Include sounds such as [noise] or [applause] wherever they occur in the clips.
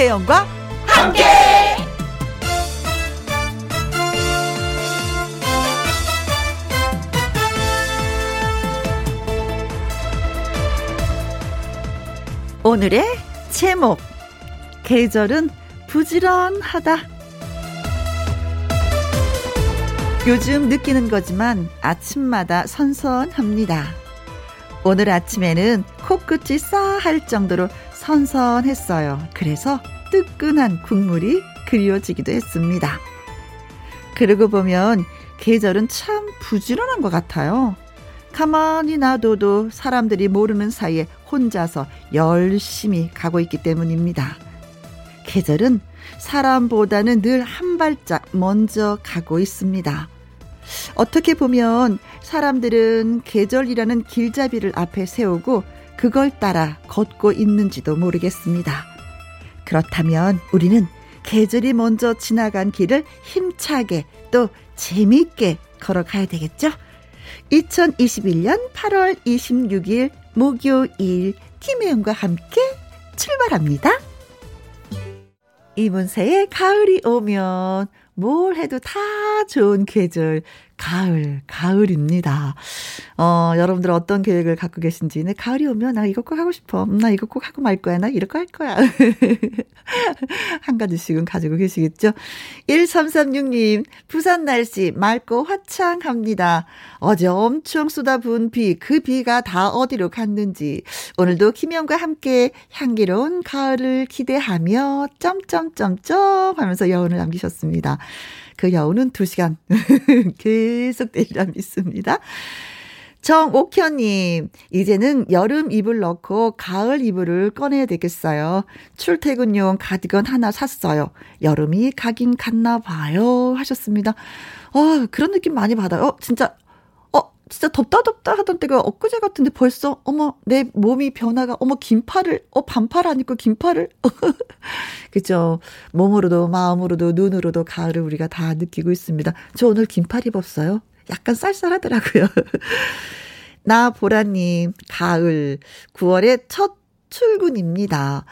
김혜영과 함께. 오늘의 제목 계절은 부지런하다. 요즘 느끼는 거지만 아침마다 선선합니다. 오늘 아침에는 코끝이 싸할 정도로 선선했어요. 그래서 뜨끈한 국물이 그리워지기도 했습니다. 그러고 보면 계절은 참 부지런한 것 같아요. 가만히 놔둬도 사람들이 모르는 사이에 혼자서 열심히 가고 있기 때문입니다. 계절은 사람보다는 늘 한 발짝 먼저 가고 있습니다. 어떻게 보면 사람들은 계절이라는 길잡이를 앞에 세우고 그걸 따라 걷고 있는지도 모르겠습니다. 그렇다면 우리는 계절이 먼저 지나간 길을 힘차게 또 재미있게 걸어가야 되겠죠? 2021년 8월 26일 목요일 김혜영과 함께 출발합니다. 이문세의 가을이 오면 뭘 해도 다 좋은 계절. 가을, 가을입니다. 어, 여러분들 어떤 계획을 갖고 계신지, 내 가을이 오면 나 이거 꼭 하고 싶어. 음, 나 이거 꼭 하고 말 거야. 나 이럴 거 할 거야. [laughs] 한 가지씩은 가지고 계시겠죠? 1336님, 부산 날씨 맑고 화창합니다. 어제 엄청 쏟아부은 비, 그 비가 다 어디로 갔는지, 오늘도 김영과 함께 향기로운 가을을 기대하며, 점점점점 하면서 여운을 남기셨습니다. 그 여우는 2시간 [laughs] 계속 되리라 믿습니다. 정옥현님, 이제는 여름 이불 넣고 가을 이불을 꺼내야 되겠어요. 출퇴근용 가디건 하나 샀어요. 여름이 가긴 갔나 봐요. 하셨습니다. 어, 그런 느낌 많이 받아요. 어, 진짜 진짜 덥다 덥다 하던 때가 엊그제 같은데 벌써 어머 내 몸이 변화가 어머 긴팔을 어 반팔 안 입고 긴팔을 [laughs] 그죠 몸으로도 마음으로도 눈으로도 가을을 우리가 다 느끼고 있습니다. 저 오늘 긴팔 입었어요. 약간 쌀쌀하더라고요. [laughs] 나 보라님 가을 9월의 첫 출근입니다.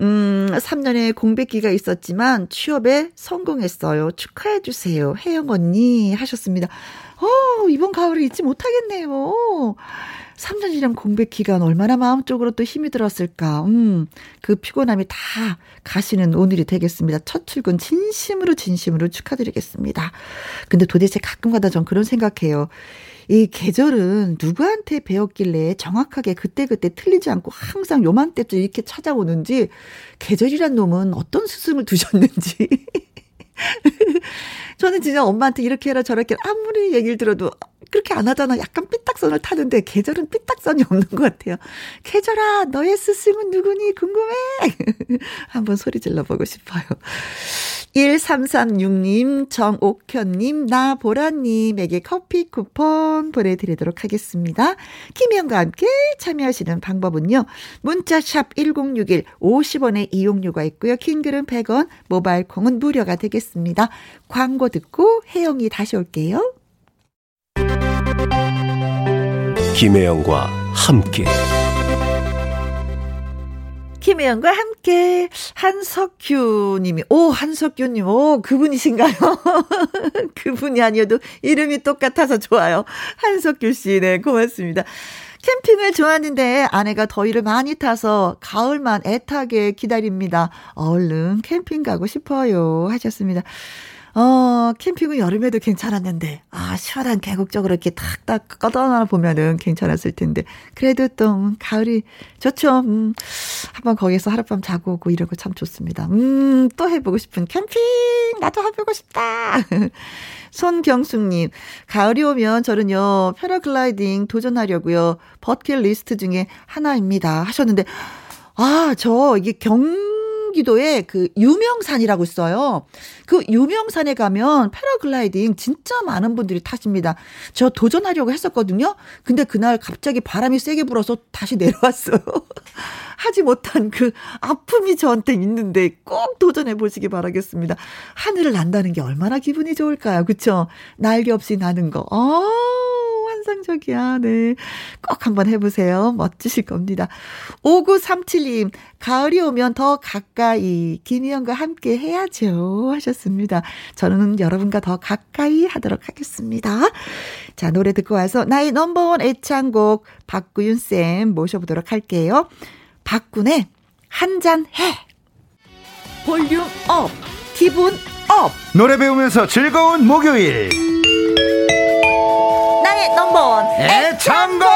음, 3년의 공백기가 있었지만 취업에 성공했어요. 축하해주세요. 혜영 언니 하셨습니다. 어, 이번 가을을 잊지 못하겠네요. 3년이란 공백 기간 얼마나 마음적으로 또 힘이 들었을까. 음, 그 피곤함이 다 가시는 오늘이 되겠습니다. 첫 출근 진심으로 진심으로 축하드리겠습니다. 근데 도대체 가끔가다 전 그런 생각해요. 이 계절은 누구한테 배웠길래 정확하게 그때그때 틀리지 않고 항상 요맘때쯤 이렇게 찾아오는지 계절이란 놈은 어떤 스승을 두셨는지 [laughs] [laughs] 저는 진짜 엄마한테 이렇게 해라 저렇게 해라 아무리 얘기를 들어도 그렇게 안 하잖아. 약간 삐딱선을 타는데 계절은 삐딱선이 없는 것 같아요. 계절아, 너의 스승은 누구니 궁금해. [laughs] 한번 소리 질러보고 싶어요. 1336님, 정옥현님, 나보라님에게 커피 쿠폰 보내드리도록 하겠습니다. 김희영과 함께 참여하시는 방법은요. 문자샵 1061 50원의 이용료가 있고요. 킹글은 100원, 모바일 콩은 무료가 되겠습니다. 광고 듣고 혜영이 다시 올게요. 김혜영과 함께 김혜영과 함께 한석규 님이 오 한석규 님. 오 그분이신가요? [laughs] 그분이 아니어도 이름이 똑같아서 좋아요. 한석규 씨. 네, 고맙습니다. 캠핑을 좋아하는데 아내가 더위를 많이 타서 가을만 애타게 기다립니다. 얼른 캠핑 가고 싶어요. 하셨습니다. 어, 캠핑은 여름에도 괜찮았는데, 아, 시원한 계곡적으로 이렇게 탁탁 꺼다나 보면은 괜찮았을 텐데, 그래도 또, 음, 가을이 좋죠. 음, 한번 거기서 하룻밤 자고 오고 이런 거 참 좋습니다. 음, 또 해보고 싶은 캠핑! 나도 해보고 싶다! [laughs] 손경숙님, 가을이 오면 저는요, 패러글라이딩 도전하려고요, 버킷 리스트 중에 하나입니다. 하셨는데, 아, 저, 이게 경, 경기도에 그 유명산이라고 있어요. 그 유명산에 가면 패러글라이딩 진짜 많은 분들이 타십니다. 저 도전하려고 했었거든요. 근데 그날 갑자기 바람이 세게 불어서 다시 내려왔어요. [laughs] 하지 못한 그 아픔이 저한테 있는데 꼭 도전해 보시기 바라겠습니다. 하늘을 난다는 게 얼마나 기분이 좋을까요? 그쵸? 날개 없이 나는 거. 어, 환상적이야. 네. 꼭 한번 해보세요. 멋지실 겁니다. 5937님, 가을이 오면 더 가까이 김희영과 함께 해야죠. 하셨습니다. 저는 여러분과 더 가까이 하도록 하겠습니다. 자, 노래 듣고 와서 나의 넘버원 애창곡 박구윤쌤 모셔보도록 할게요. 박군의 한잔 해. 볼륨 up, 기분 up. 노래 배우면서 즐거운 목요일. 나의 넘버원 애창곡!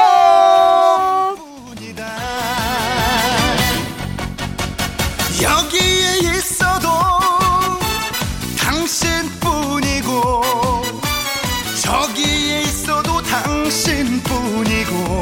여기에 있어도 당신뿐이고 저기에 있어도 당신뿐이고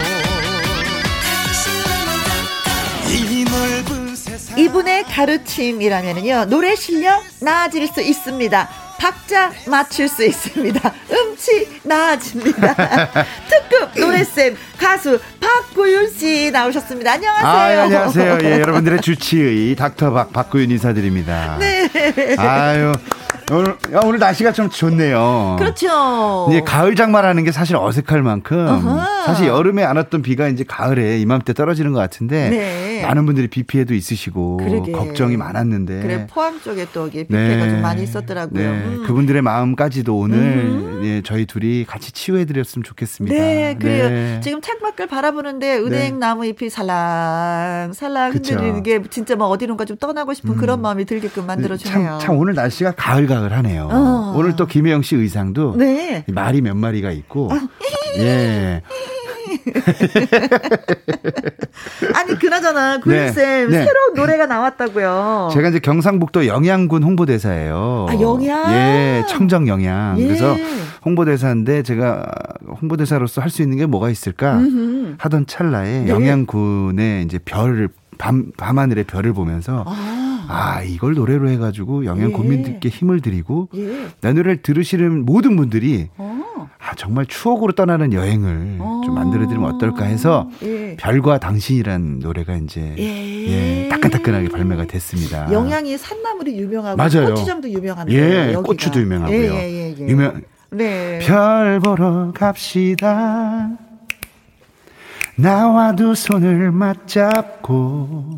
이 넓은 세상 이분의 가르침이라면요 노래 실력 나아질 수 있습니다. 박자 맞출 수 있습니다. 음치 나아집니다. [laughs] 특급 노래쌤 가수 박구윤 씨 나오셨습니다. 안녕하세요. 아, 예, 안녕하세요. 예, 여러분들의 주치의 닥터 박 박구윤 인사드립니다. 네. 아유. 오늘 야, 오늘 날씨가 좀 좋네요. 그렇죠. 이제 가을 장마라는 게 사실 어색할 만큼 어허. 사실 여름에 안 왔던 비가 이제 가을에 이맘때 떨어지는 것 같은데 네. 많은 분들이 비 피해도 있으시고 그러게. 걱정이 많았는데 그래 포항 쪽에 또 이게 빗대가 좀 많이 있었더라고요. 네. 음. 그분들의 마음까지도 오늘 예, 저희 둘이 같이 치유해드렸으면 좋겠습니다. 네, 그래요. 네. 지금 창밖을 바라보는데 은행 나무 잎이 살랑 살랑. 흔들리는 게 진짜 뭐 어디론가 좀 떠나고 싶은 그런 마음이 들게끔 만들어주네요. 참, 참 오늘 날씨가 가을 가을하네요. 어. 오늘 또 김혜영 씨 의상도 네. 말이 몇 마리가 있고 예. [laughs] 아니 그나저나 구윤 쌤 네. 새로운 노래가 나왔다고요. 제가 이제 경상북도 영양군 홍보대사예요. 어. 아, 영양? 예, 청정 영양. 예. 그래서 홍보대사인데 제가 홍보대사로서 할 수 있는 게 뭐가 있을까 음흠. 하던 찰나에 네. 영양군의 이제 별을 밤 밤하늘의 별을 보면서 아, 아 이걸 노래로 해가지고 영양 예. 국민들께 힘을 드리고 예. 내 노래를 들으시는 모든 분들이 어. 아 정말 추억으로 떠나는 여행을 어. 좀 만들어드리면 어떨까 해서 예. 별과 당신이란 노래가 이제 예. 예, 따끈따끈하게 발매가 됐습니다. 영양이 산나물이 유명하고 맞아요. 고추장도 유명한데 예, 여기가. 고추도 유명하고요. 예, 예. 유명 네. 별 보러 갑시다. 나와도 손을 맞잡고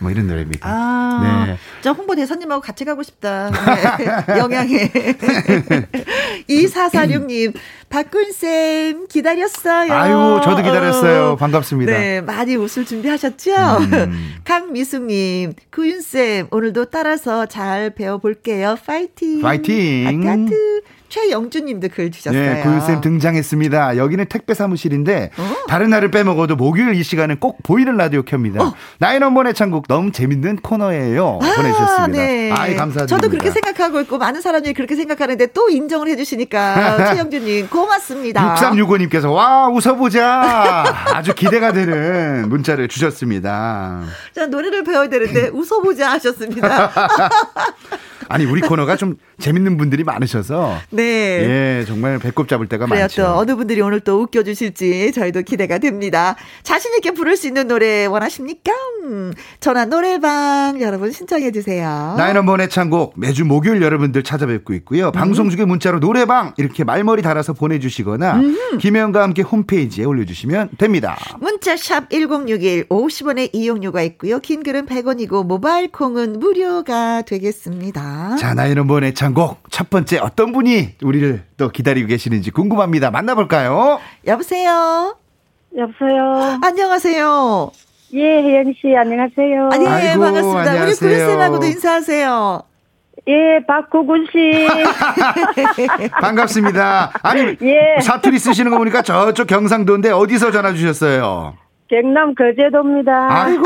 뭐 이런 노래입니다. 아, 네. 저 홍보 대사님하고 같이 가고 싶다. 네. [laughs] 영양에. [laughs] 2446님, 박군 쌤 기다렸어요. 아유, 저도 기다렸어요. 반갑습니다. 네, 많이 웃을 준비하셨죠? 음. [laughs] 강미숙님, 구윤 쌤, 오늘도 따라서 잘 배워볼게요. 파이팅. 파이팅. 아까트. 최영주님도 글 주셨어요. 네, 구윤쌤 등장했습니다. 여기는 택배 사무실인데 어. 다른 날을 빼먹어도 목요일 이 시간은 꼭 보이는 라디오 켭니다. 나인원번의 창국 너무 재밌는 코너예요. 보내주셨습니다. 네. 아이 감사드립니다. 저도 그렇게 생각하고 있고 많은 사람들이 그렇게 생각하는데 또 인정을 해주시니까 [laughs] 최영주님 고맙습니다. 6365님께서 와 웃어보자 아주 기대가 되는 문자를 주셨습니다. 자 노래를 배워야 되는데 웃어보자 하셨습니다. [laughs] 아니 우리 코너가 좀 재밌는 분들이 많으셔서 네. 예 정말 배꼽 잡을 때가 그래요. 많죠. 또 어느 분들이 오늘 또 웃겨 주실지 저희도 기대가 됩니다. 자신 있게 부를 수 있는 노래 원하십니까? 음, 전화 노래방 여러분 신청해 주세요. 나인원번의 창곡 매주 목요일 여러분들 찾아뵙고 있고요. 방송 중에 문자로 노래방 이렇게 말머리 달아서 보내 주시거나 김혜영과 함께 홈페이지에 올려 주시면 됩니다. 문자 샵 1061 50원의 이용료가 있고요. 긴 글은 100원이고 모바일 콩은 무료가 되겠습니다. 자 나인원번의 창곡 첫 번째 어떤 분이 우리를 또 기다리고 계시는지 궁금합니다. 만나볼까요? 여보세요. 여보세요. 안녕하세요. 예, 혜영 씨, 안녕하세요. 아니, 예, 아이고, 반갑습니다. 우리 안녕하세요. 구윤쌤하고도 인사하세요. 예, 박구군 씨. [laughs] 반갑습니다. 아니 예. 사투리 쓰시는 거 보니까 저쪽 경상도인데 어디서 전화 주셨어요? 경남 거제도입니다. 아이고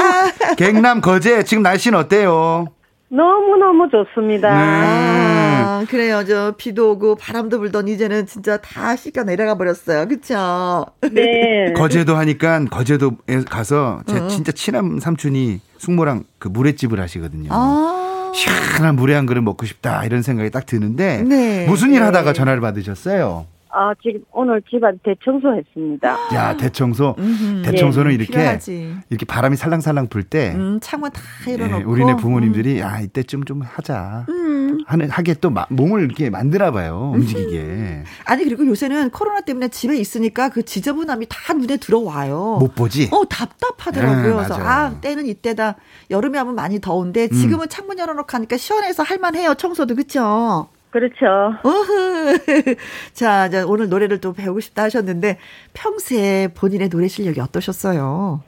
경남 거제 지금 날씨는 어때요? 너무너무 좋습니다. 네. 아, 그래요. 저 비도 오고 바람도 불던 이제는 진짜 다 씻겨 내려가 버렸어요. 그쵸? 네. [laughs] 거제도 하니까 거제도에 가서 제 진짜 친한 삼촌이 숙모랑 그 물회집을 하시거든요. 아. 시원한 물회 한 그릇 먹고 싶다 이런 생각이 딱 드는데 네. 무슨 일 네. 하다가 전화를 받으셨어요? 아, 지금 오늘 집안 대청소했습니다. 야 대청소 음흠. 대청소는 예, 이렇게 필요하지. 이렇게 바람이 살랑살랑 불때 음, 창문 다 예, 열어놓고. 우리네 부모님들이 야 이때쯤 좀 하자 음. 하는 하게 또 마- 몸을 이렇게 만드나 봐요. 움직이게. 아니 그리고 요새는 코로나 때문에 집에 있으니까 그 지저분함이 다 눈에 들어와요. 못 보지. 어 답답하더라고요. 네, 그래서. 아 때는 이때다. 여름에 하면 많이 더운데 지금은 창문 열어 놓고 하니까 시원해서 할 만해요. 청소도 그쵸? 그렇죠. 어흐. [laughs] 자, 자 오늘 노래를 또 배우고 싶다 하셨는데 평소에 본인의 노래 실력이 어떠셨어요?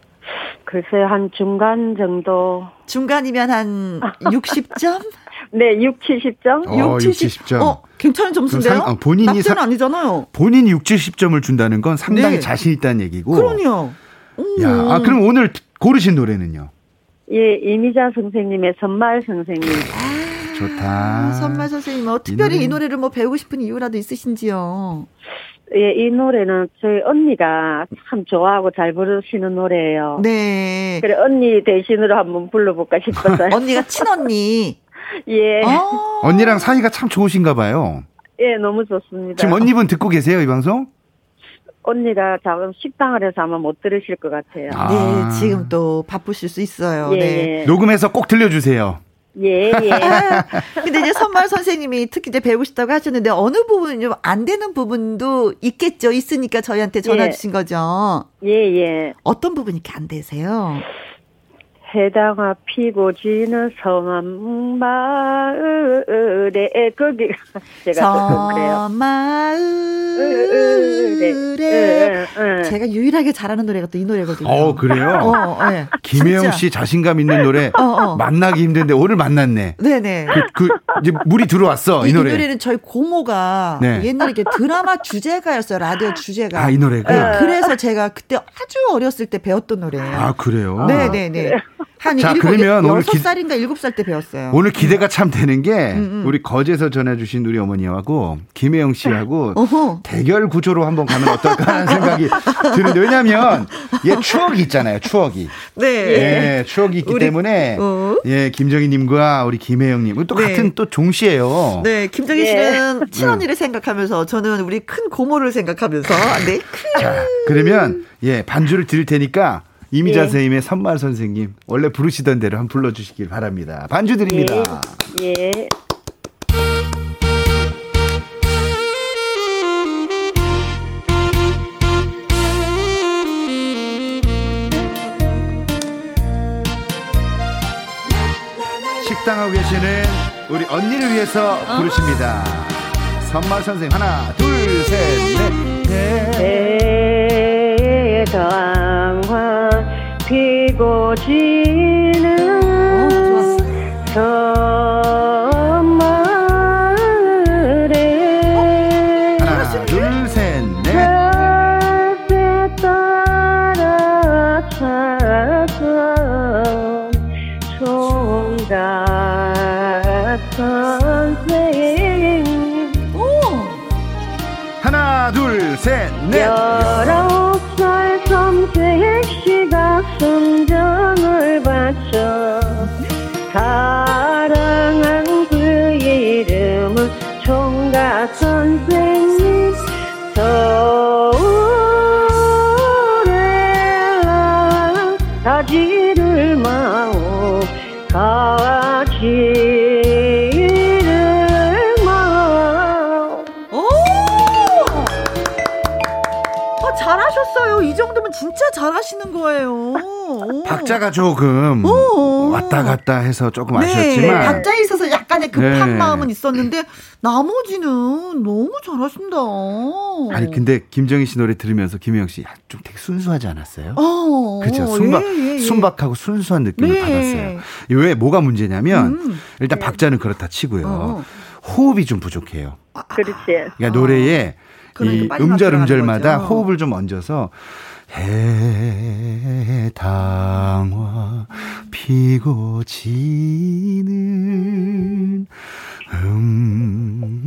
글쎄 한 중간 정도. 중간이면 한 [laughs] 60점? 네, 6, 70점? 어, 6, 70점. 어, 괜찮은 점수인데요? 상- 어, 본인이 낙제는 사- 아니잖아요. 본인이 6, 70점을 준다는 건 상당히 네. 자신 있다는 얘기고. 그럼요. 야, 아, 그럼 오늘 고르신 노래는요? 예, 이미자 선생님의 선말 선생님. 좋다. 아, 선말 선생님, 뭐 특별히 노래- 이 노래를 뭐 배우고 싶은 이유라도 있으신지요? 예, 이 노래는 저희 언니가 참 좋아하고 잘 부르시는 노래예요. 네. 그래, 언니 대신으로 한번 불러볼까 싶어서요. [laughs] 언니가 친언니. 예, 어. 언니랑 사이가 참 좋으신가 봐요. 예, 너무 좋습니다. 지금 언니분 듣고 계세요, 이 방송? 언니가 지금 식당을 해서 아마 못 들으실 것 같아요. 아. 네, 지금 또 바쁘실 수 있어요. 예, 네. 녹음해서 꼭 들려주세요. 예, 예. [laughs] 근데 이제 선말 선생님이 특히 이제 배우고 싶다고 하셨는데 어느 부분이 좀안 되는 부분도 있겠죠. 있으니까 저희한테 전화 예. 주신 거죠. 예, 예. 어떤 부분이 이렇게 안 되세요? 해당화 피고 지는 성한 마을에 거기가 [laughs] 제가 그래요. 예, 예. 제가 유일하게 잘하는 노래가 또 이 노래거든요. 어, 그래요? 어, 네. 김혜영. 씨 자신감 있는 노래 어, 어. 만나기 힘든데 오늘 만났네. 네네. 그, 그 이제 물이 들어왔어 이, 이이 노래. 노래는 저희 고모가 네. 옛날에 이게 드라마 주제가였어요. 라디오 주제가. 아이 노래가. 네, 그래서 제가 그때 아주 어렸을 때 배웠던 노래예요. 아 그래요. 네네네. 한 자, 일곱, 그러면 오늘 여섯 기- 살인가 일곱 살때 배웠어요. 오늘 기대가 참 되는 게 음, 음. 우리 거제에서 전해 주신 우리 어머니하고 김혜영 씨하고. [laughs] 대결 구조로 한번 가면 어떨까 하는 생각이 드는데 왜냐하면 얘 추억이 있잖아요. 추억이. 네. 예, 추억이 있기 우리- 때문에 어. 예 김정희 님과 우리 김혜영 님 또 네. 같은 또 종씨예요. 네, 김정희 예. 씨는 친언니를 생각하면서 저는 우리 큰 고모를 생각하면서 네. 자, 그러면 예 반주를 드릴 테니까 이미자 예. 선생님의 선말 선생님 원래 부르시던 대로 한번 불러주시길 바랍니다. 반주 드립니다. 예. 예. 식당하고 계시는 우리 언니를 위해서 부르십니다. 선말 선생 하나 둘 셋 넷. 대당화 피고 지는 섬 진짜 잘하시는 거예요. 오. 박자가 조금 오. 왔다 갔다 해서 조금 네, 아쉬웠지만 박자에 있어서 약간의 급한 네. 마음은 있었는데 나머지는 너무 잘하신다. 아니 근데 김정희 씨 노래 들으면서 김혜영 씨 좀 되게 순수하지 않았어요? 어, 그죠 순박 예, 예, 예. 순박하고 순수한 느낌을 네. 받았어요. 왜 뭐가 문제냐면 음. 일단 박자는 그렇다 치고요. 어. 호흡이 좀 부족해요. 그렇지. 그러니까 노래에 그러니까 이 음절 음절마다 거죠. 호흡을 좀 얹어서 해당화 피고 지는 음,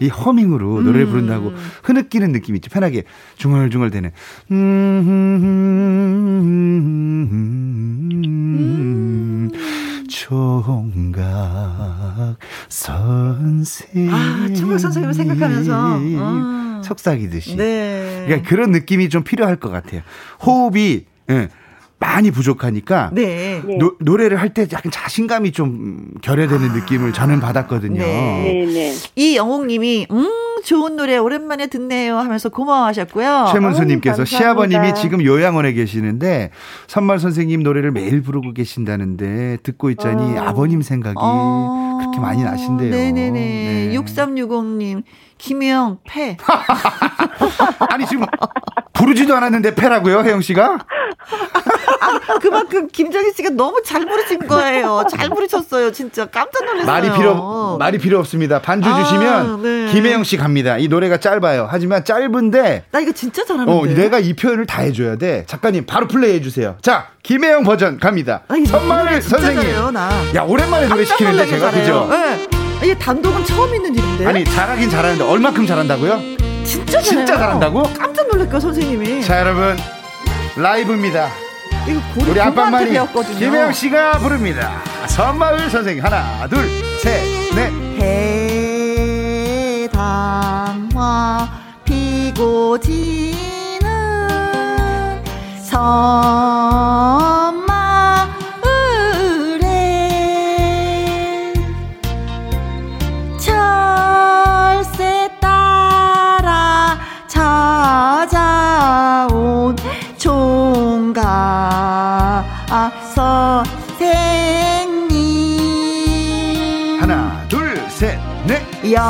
이 허밍으로 노래를 음. 부른다고 흐느끼는 느낌 있죠. 편하게 중얼중얼대는 음, 총각 선생 아, 총각 선생님을 생각하면서. 아. 속삭이듯이 네. 그러니까 그런 느낌이 좀 필요할 것 같아요. 호흡이 예, 많이 부족하니까 네. 네. 노, 노래를 할 때 약간 자신감이 좀 결여되는 느낌을 저는 받았거든요. 네. 네, 네. 이 영웅님이 음 좋은 노래 오랜만에 듣네요 하면서 고마워하셨고요. 최문수님께서 어우, 시아버님이. 지금 요양원에 계시는데 선말 선생님 노래를 매일 부르고 계신다는데 듣고 있자니 어. 아버님 생각이 어, 그렇게 많이 나신대요. 네네네. 네. 6360님 김혜영 패. [laughs] 아니 지금 부르지도 않았는데 패라고요, 혜영 씨가? [laughs] 그만큼 김정희 씨가 너무 잘 부르신 거예요. 잘 부르셨어요. 진짜 깜짝 놀랐어요. 말이 필요 말이 필요 없습니다. 반주 아, 주시면 네. 김혜영 씨 갑니다. 이 노래가 짧아요. 하지만 짧은데 나 이거 진짜 잘하는데. 어, 내가 이 표현을 다 해줘야 돼. 작가님 바로 플레이 해주세요. 자, 김혜영 버전 갑니다. 아, 진짜 선생님. 잘해요, 나. 야 오랜만에 노래 시키는데 제가 잘해요. 그죠? 네. 이게 단독은 처음 있는 일인데. 아니 잘하긴 잘하는데 얼마큼 잘한다고요? 진짜 잘해요. 진짜 잘한다고? 깜짝 놀랄게요, 선생님이. 자 여러분 라이브입니다. 이거 우리 배웠거든요. 김혜영 씨가 부릅니다. 선마을 선생님 하나 둘 셋 넷. 해당화 피고 지는 섬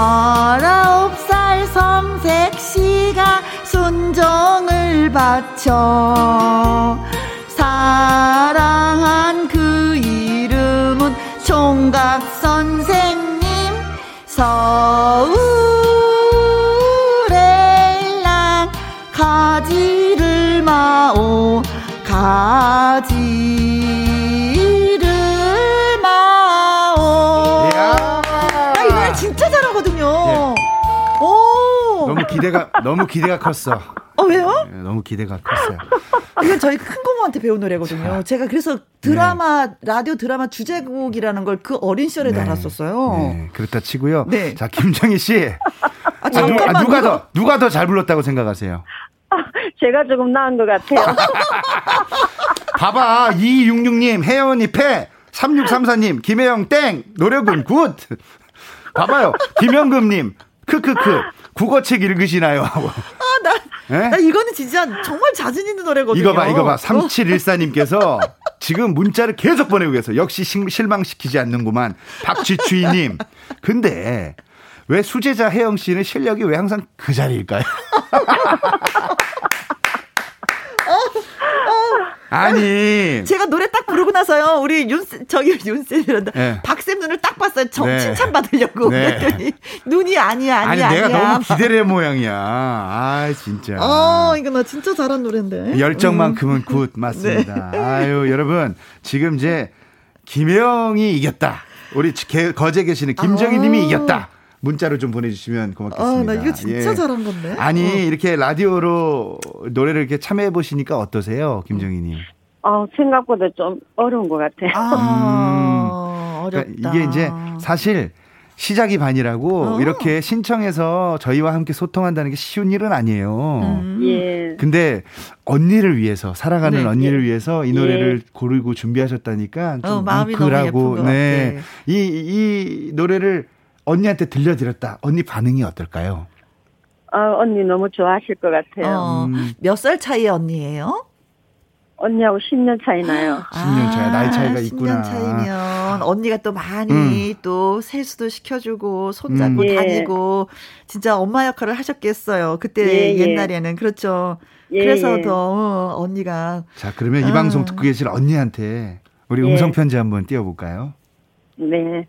넷. 열아홉 살 섬색시가 순정을 바쳐 사랑한 그 이름은 총각 선생님 서울에 가지를 마오 가지 기대가 너무 기대가 컸어. 어 왜요? 예, 너무 기대가 컸어요. 이건 저희 큰 고모한테 배운 노래거든요. 제가 그래서 드라마 라디오 드라마 주제곡이라는 걸 그 어린 시절에 네. 알았었어요. 네, 그렇다 치고요. 네. 자 김정희 씨, 아 아, 잠깐만 아, 누가 이거- 더 누가 더 잘 불렀다고 생각하세요? 제가 조금 나은 것 같아요. [laughs] 봐봐 2266님 혜영 언니 패 3634님 김혜영 땡 노력은 good 봐봐요 김영금님 크크크 국어책 읽으시나요? 하고. 아, 나, 예? 나 이거는 진짜 정말 자신 있는 노래거든요. 이거 봐 이거 봐. 3714님께서 [laughs] 지금 문자를 계속 보내고 계세요. 역시 실- 실망시키지 않는구만. 박지추이님. 근데 왜 수제자 혜영 씨는 실력이 왜 항상 그 자리일까요? [laughs] 아니 제가 노래 딱 부르고 나서요. 우리 윤 저기 윤쌤이란다. 네. 박쌤 눈을 딱 봤어요. 정 네. 칭찬 받으려고. 네. 그랬더니 눈이 아니야 아니 아니야 내가 아니야. 너무 기대를 해 모양이야. 아 진짜. 어 이거 나 진짜 잘한 노래인데. 열정만큼은 good 맞습니다. 아유 여러분 지금 이제 김영이 이겼다. 우리 개- 거제 계시는 김정희님이 아. 이겼다. 문자로 좀 보내주시면 고맙겠습니다. 아, 나 이거 진짜 예. 잘한 건데. 아니 어. 이렇게 라디오로 노래를 이렇게 참여해 보시니까 어떠세요, 김정희님? 어, 생각보다 좀 어려운 것 같아요. 아, 어렵다. 그러니까 이게 이제 사실 시작이 반이라고 어. 이렇게 신청해서 저희와 함께 소통한다는 게 쉬운 일은 아니에요. 음. 예. 근데 언니를 위해서 사랑하는 네. 언니를 위해서 이 예. 노래를 고르고 준비하셨다니까 좀 어, 마음이 너무 예쁜 것 네. 같아. 이, 이 노래를 언니한테 들려드렸다. 언니 반응이 어떨까요? 어, 언니 너무 좋아하실 것 같아요. 어, 음. 몇살 차이 언니예요? 언니하고 10년 차이 나요. [gasps] 10년 차이, 나이 차이가 있구나. 10년 차이면 언니가 또 많이 또 세수도 시켜주고 손잡고 음. 예. 다니고 진짜 엄마 역할을 하셨겠어요. 그때 예, 예. 옛날에는 그렇죠. 예, 그래서 예. 더 어, 언니가 자, 그러면 이 아. 방송 듣고 계실 언니한테 우리 예. 음성 편지 한번 띄워볼까요? 네.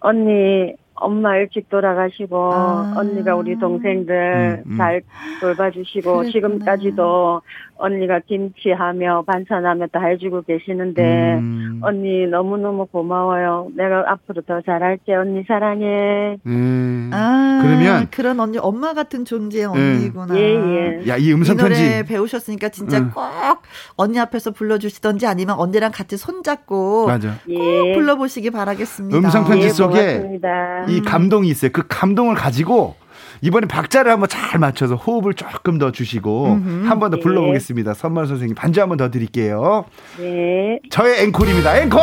언니, 엄마 일찍 돌아가시고, 아. 언니가 우리 동생들 음, 음. 잘 돌봐주시고, 그랬구나. 지금까지도 언니가 김치하며 반찬하며 다 해주고 계시는데, 음. 언니 너무 너무 고마워요. 내가 앞으로 더 잘할게. 언니 사랑해. 음. 아 그러면 그런 언니 엄마 같은 존재의 언니구나. 예, 예. 야, 이 음성 이 노래 편지 배우셨으니까 진짜 응. 꼭 언니 앞에서 불러주시던지 아니면 언니랑 같이 손잡고 맞아. 예. 꼭 불러보시기 바라겠습니다. 음성 편지 예, 속에 고맙습니다. 이 감동이 있어요. 그 감동을 가지고 이번에 박자를 한번 잘 맞춰서 호흡을 조금 더 주시고 한 번더 네. 불러보겠습니다. 선물 선생님 반주 한 번 더 드릴게요. 네. 저의 앵콜입니다. 앵콜!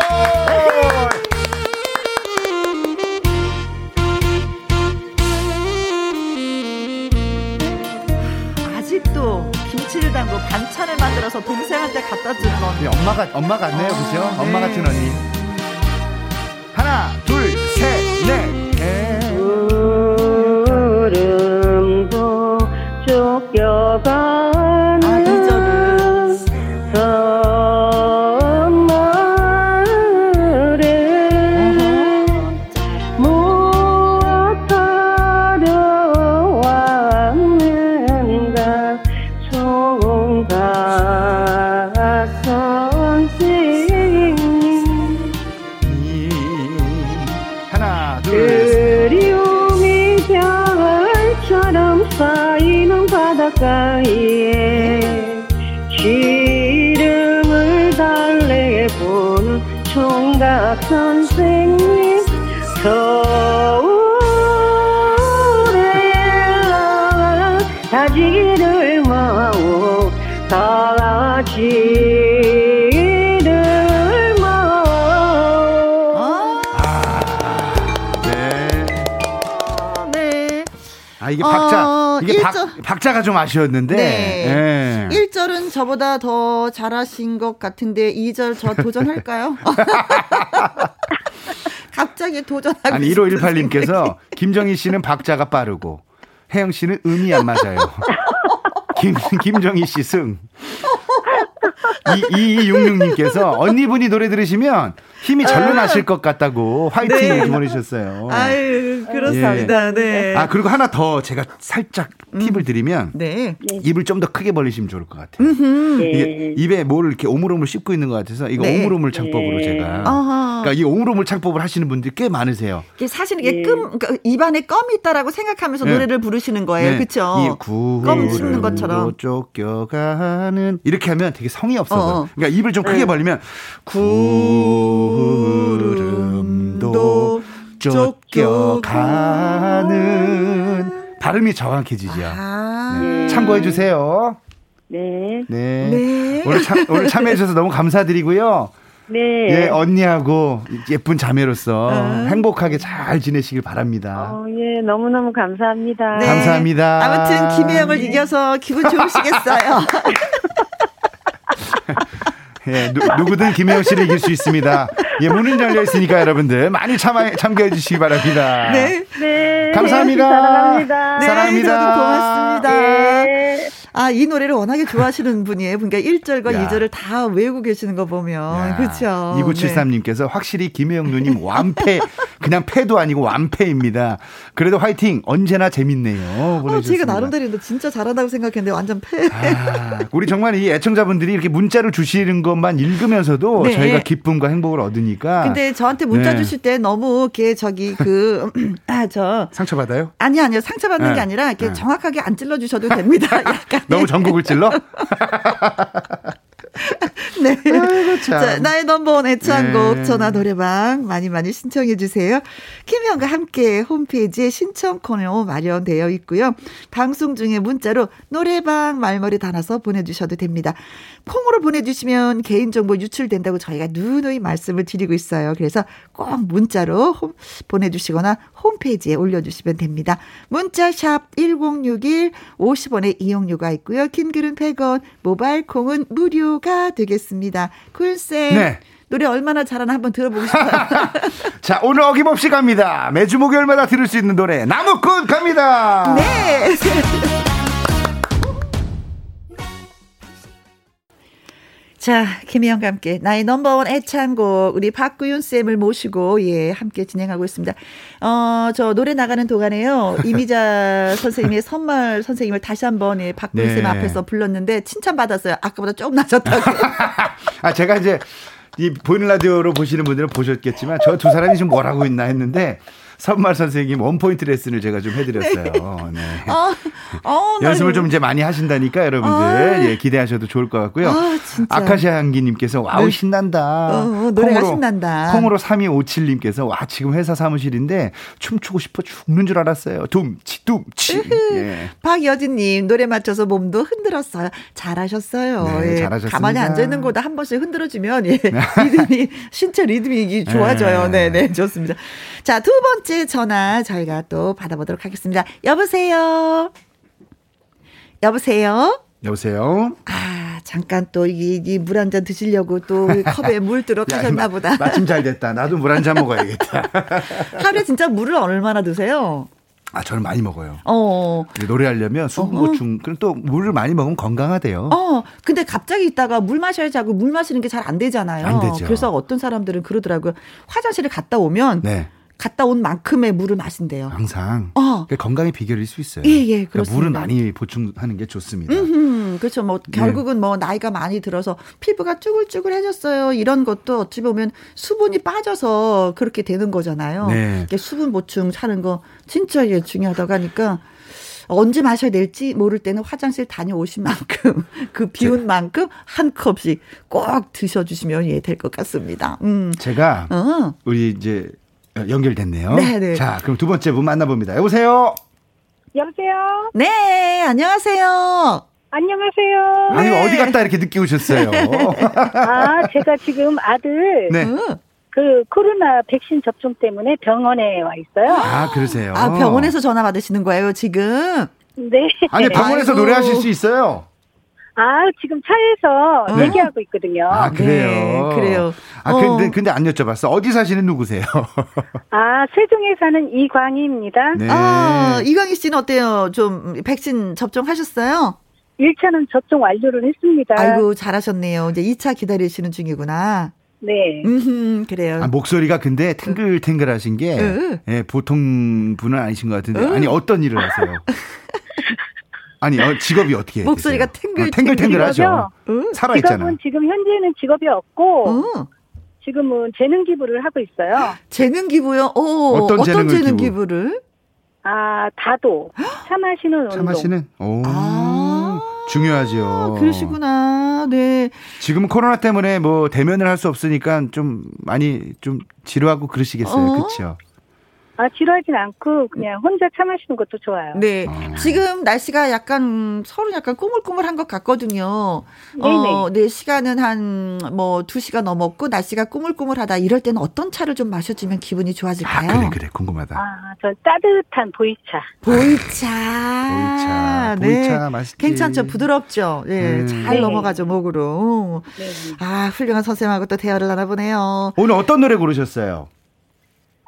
아직도 김치를 담고 반찬을 만들어서 동생한테 갖다 주는 언니. 네, 엄마가 엄마 같네요, 그죠? 아, 엄마 네. 같은 언니. 하나, 둘, 셋, 넷. 에. 구름도 쫓겨가 이게 박자. 어, 이게 일절. 박, 박자가 좀 아쉬웠는데. 네. 예. 1절은 저보다 더 잘하신 것 같은데 2절 저 도전할까요? [laughs] 갑자기 도전하고 아니, 싶은 1518님께서 김정희 씨는 박자가 빠르고 혜영 씨는 음이 안 맞아요. 김, 김정희 씨 승. 2266님께서 언니분이 노래 들으시면 힘이 절로 나실 것 같다고 화이팅을 네. 보내주셨어요. 아유, 그렇습니다. 네. 아, 그리고 하나 더 제가 살짝 팁을 드리면 네. 입을 좀 더 크게 벌리시면 좋을 것 같아요. 이게 입에 뭘 이렇게 오물오물 씹고 있는 것 같아서 이거 네. 오물오물 창법으로 네. 제가. 아하. 그러니까 이 오물오물 창법을 하시는 분들이 꽤 많으세요. 이게 사실 이게 끔, 그러니까 입안에 껌이 있다라고 생각하면서 네. 노래를 부르시는 거예요. 네. 그쵸? 이껌 씹는 것처럼. 쫓겨가는 이렇게 하면 되게 성의 없어 서. 어, 어. 그러니까 입을 좀 크게 벌리면 구름도 쫓겨가는 발음이 정확해지죠. 아. 네. 참고해 주세요. 네. 네. 네. 오늘 참 오늘 참여해 주셔서 너무 감사드리고요. 네. 예, 언니하고 예쁜 자매로서 아. 행복하게 잘 지내시길 바랍니다. 어, 예, 너무너무 감사합니다. 네. 감사합니다. 아무튼 김혜영을 이겨서 기분 좋으시겠어요. [laughs] 예, 누, 누구든 김혜영 씨를 이길 수 있습니다. 예, 문은 열려 있으니까 여러분들 많이 참여, 참가해 주시기 바랍니다. 네. 네. 감사합니다. 사랑합니다. 네, 사랑합니다. 저도 고맙습니다. 네. 아, 이 노래를 워낙에 좋아하시는 분이에요. 그러니까 1절과 야. 2절을 다 외우고 계시는 거 보면. 그렇죠. 2973님께서 확실히 김혜영 누님 완패, 그냥 패도 아니고 완패입니다. 그래도 화이팅! 언제나 재밌네요. 어, 보내주셨습니다. 제가 나름대로 진짜 잘한다고 생각했는데 완전 패. 아, 우리 정말 이 애청자분들이 이렇게 문자를 주시는 것만 읽으면서도 네. 저희가 기쁨과 행복을 얻으니까. 근데 저한테 문자 네. 주실 때 너무 이렇게 저기 그, 아, 저. 상처받아요? 아니, 아니요. 상처받는 네. 게 아니라 이렇게 네. 정확하게 안 찔러 주셔도 됩니다. 약간. [laughs] 너무 전국을 찔러? [laughs] 네. [laughs] 아이고, 참. 자, 나의 넘버원 애창곡 네. 전화 노래방 많이 많이 신청해 주세요. 김혜영과 함께 홈페이지에 신청 코너 마련되어 있고요. 방송 중에 문자로 노래방 말머리 달아서 보내주셔도 됩니다. 콩으로 보내주시면 개인정보 유출된다고 저희가 누누이 말씀을 드리고 있어요. 그래서 꼭 문자로 홈- 보내주시거나 홈페이지에 올려주시면 됩니다. 문자샵 1061 50원의 이용료가 있고요. 긴 글은 100원, 모바일 콩은 무료가 되겠습니다. 굴쌤. 네. 노래 얼마나 잘하나 한번 들어보고 싶어요. [laughs] 자, 오늘 어김없이 갑니다. 매주 목요일마다 들을 수 있는 노래, 나무꾼 갑니다! 네. [laughs] 자, 김희영과 함께 나의 넘버원 애창곡 우리 박구윤 쌤을 모시고 예 함께 진행하고 있습니다. 어 저 노래 나가는 동안에요 이미자 [laughs] 선생님의 선물 선생님을 다시 한번 예, 박구윤 네. 쌤 앞에서 불렀는데 칭찬 받았어요. 아까보다 조금 낮았다고. [laughs] 아, 제가 이제 이 보이는 라디오로 보시는 분들은 보셨겠지만 저 두 사람이 지금 뭘 하고 있나 했는데 선말 선생님 원포인트 레슨을 제가 좀 해드렸어요. 네. 아, 어, 나 연습을 좀 이제 많이 하신다니까 여러분들 아. 예, 기대하셔도 좋을 것 같고요. 아, 진짜. 아카시아 향기님께서 와우 네. 신난다. 어, 노래가 신난다. 콩으로 3257님께서 와 지금 회사 사무실인데 춤추고 싶어 죽는 줄 알았어요. 둠치 둠치. 예. 박여진님 노래 맞춰서 몸도 흔들었어요. 잘하셨어요. 네, 예. 잘하셨습니다. 가만히 앉아 있는 것보다 한 번씩 흔들어주면 예. [laughs] 리듬이 신체 리듬이 좋아져요. 네. 네, 네, 좋습니다. 자, 두 번째 전화 저희가 또 받아보도록 하겠습니다. 여보세요. 여보세요. 여보세요. 아, 잠깐 또이물한 잔 드시려고 또 컵에 물 [laughs] 들어 야, 가셨나 마- 보다. 마침 잘 됐다. 나도 물 한 잔 먹어야겠다. [laughs] 하루에 진짜 물을 얼마나 드세요? 아 저는 많이 먹어요. 어. 노래하려면 수분 어허. 보충 그럼 또 물을 많이 먹으면 건강하대요. 어, 근데 갑자기 있다가 물 마셔야지 하고 물 마시는 게 잘 안 되잖아요. 안 되죠. 그래서 어떤 사람들은 그러더라고요. 화장실에 갔다 오면 네. 갔다 온 만큼의 물을 마신대요. 항상 어. 그게 건강의 비결일 수 있어요. 예, 예, 그러니까 그렇습니다. 물은 많이 보충하는 게 좋습니다. 음, 그렇죠. 뭐 네. 결국은 뭐 나이가 많이 들어서 피부가 쭈글쭈글해졌어요. 이런 것도 어찌 보면 수분이 빠져서 그렇게 되는 거잖아요. 네. 이게 수분 보충 하는 거 진짜 예, 중요하다고 하니까 언제 마셔야 될지 모를 때는 화장실 다녀오신 만큼 [laughs] 그 비운 만큼 한 컵씩 꼭 드셔주시면 예, 될 것 같습니다. 음. 제가 어. 우리 이제 연결됐네요. 네, 네. 자, 그럼 두 번째 분 만나봅니다. 여보세요. 여보세요? 네, 안녕하세요. 안녕하세요. 아니 네. 어디 갔다 이렇게 늦게 오셨어요? [laughs] 아, 제가 지금 아들 네. 응. 그 코로나 백신 접종 때문에 병원에 와 있어요. 아 그러세요. 아, 병원에서 전화 받으시는 거예요, 지금? 네. 아니 병원에서 아이고. 노래하실 수 있어요. 아, 지금 차에서 네. 얘기하고 있거든요. 아 아, 그래요. 네, 그래요. 아 어. 근데 근데 안 여쭤봤어. 어디 사시는 누구세요? [laughs] 세종에 사는 이광희입니다. 네. 아, 이광희 씨는 어때요? 좀 백신 접종하셨어요? 1차는 접종 완료를 했습니다. 아이고, 잘하셨네요. 이제 2차 기다리시는 중이구나. 네. 음, 그래요. 아, 목소리가 근데 탱글탱글하신 게 응. 예, 보통 분은 아니신 것 같은데 응. 아니 어떤 일을 하세요? [laughs] 아니 어, 직업이 어떻게 목소리가? 탱글- 어, 탱글탱글하죠. 응? 살아 있잖아. 직업은 지금 현재는 직업이 없고 어, 지금은 재능 기부를 하고 있어요. 재능 기부요? 오, 어떤 어떤, 재능 기부? 기부를? 아, 다도. 차 마시는 운동. 차 마시는 오 아, 중요하죠. 그러시구나. 네. 지금 코로나 때문에 뭐 대면을 할 수 없으니까 좀 많이 좀 지루하고 그러시겠어요. 어? 그렇죠? 아, 지루하진 않고 그냥 혼자 차 마시는 것도 좋아요. 네. 아. 지금 날씨가 약간 서로 약간 꾸물꾸물한 것 같거든요. 어, 네. 시간은 한 뭐 2시가 넘었고 날씨가 꾸물꾸물하다. 이럴 때는 어떤 차를 좀 마셔주면 기분이 아 좋아질까요? 그래 그래 궁금하다. 아, 저 따뜻한 보이차. 보이차. 보이차 네. 보이차 맛있지. 괜찮죠. 부드럽죠. 예. 음. 잘 네. 넘어가죠, 목으로. 네. 아, 훌륭한 선생님하고 또 대화를 나눠보네요. 오늘 어떤 노래 고르셨어요?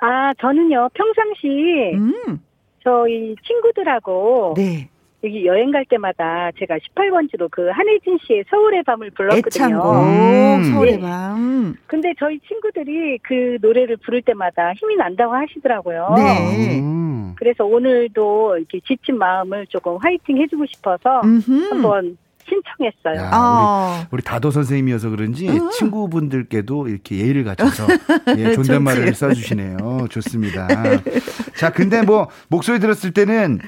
아, 저는요, 평상시 음, 저희 친구들하고 네. 여기 여행 갈 때마다 제가 18번지로 그 한혜진 씨의 서울의 밤을 불렀거든요. 애창곡, 음. 서울의 네. 밤. 근데 저희 친구들이 그 노래를 부를 때마다 힘이 난다고 하시더라고요. 네. 음. 그래서 오늘도 이렇게 지친 마음을 조금 화이팅 해주고 싶어서 음흠. 한번 신청했어요. 야. 아, 우리 다도 선생님이어서 그런지 음. 친구분들께도 이렇게 예의를 갖춰서 [laughs] 예, 존댓말을. 써주시네요. 좋습니다. [laughs] 자, 근데 뭐 목소리 들었을 때는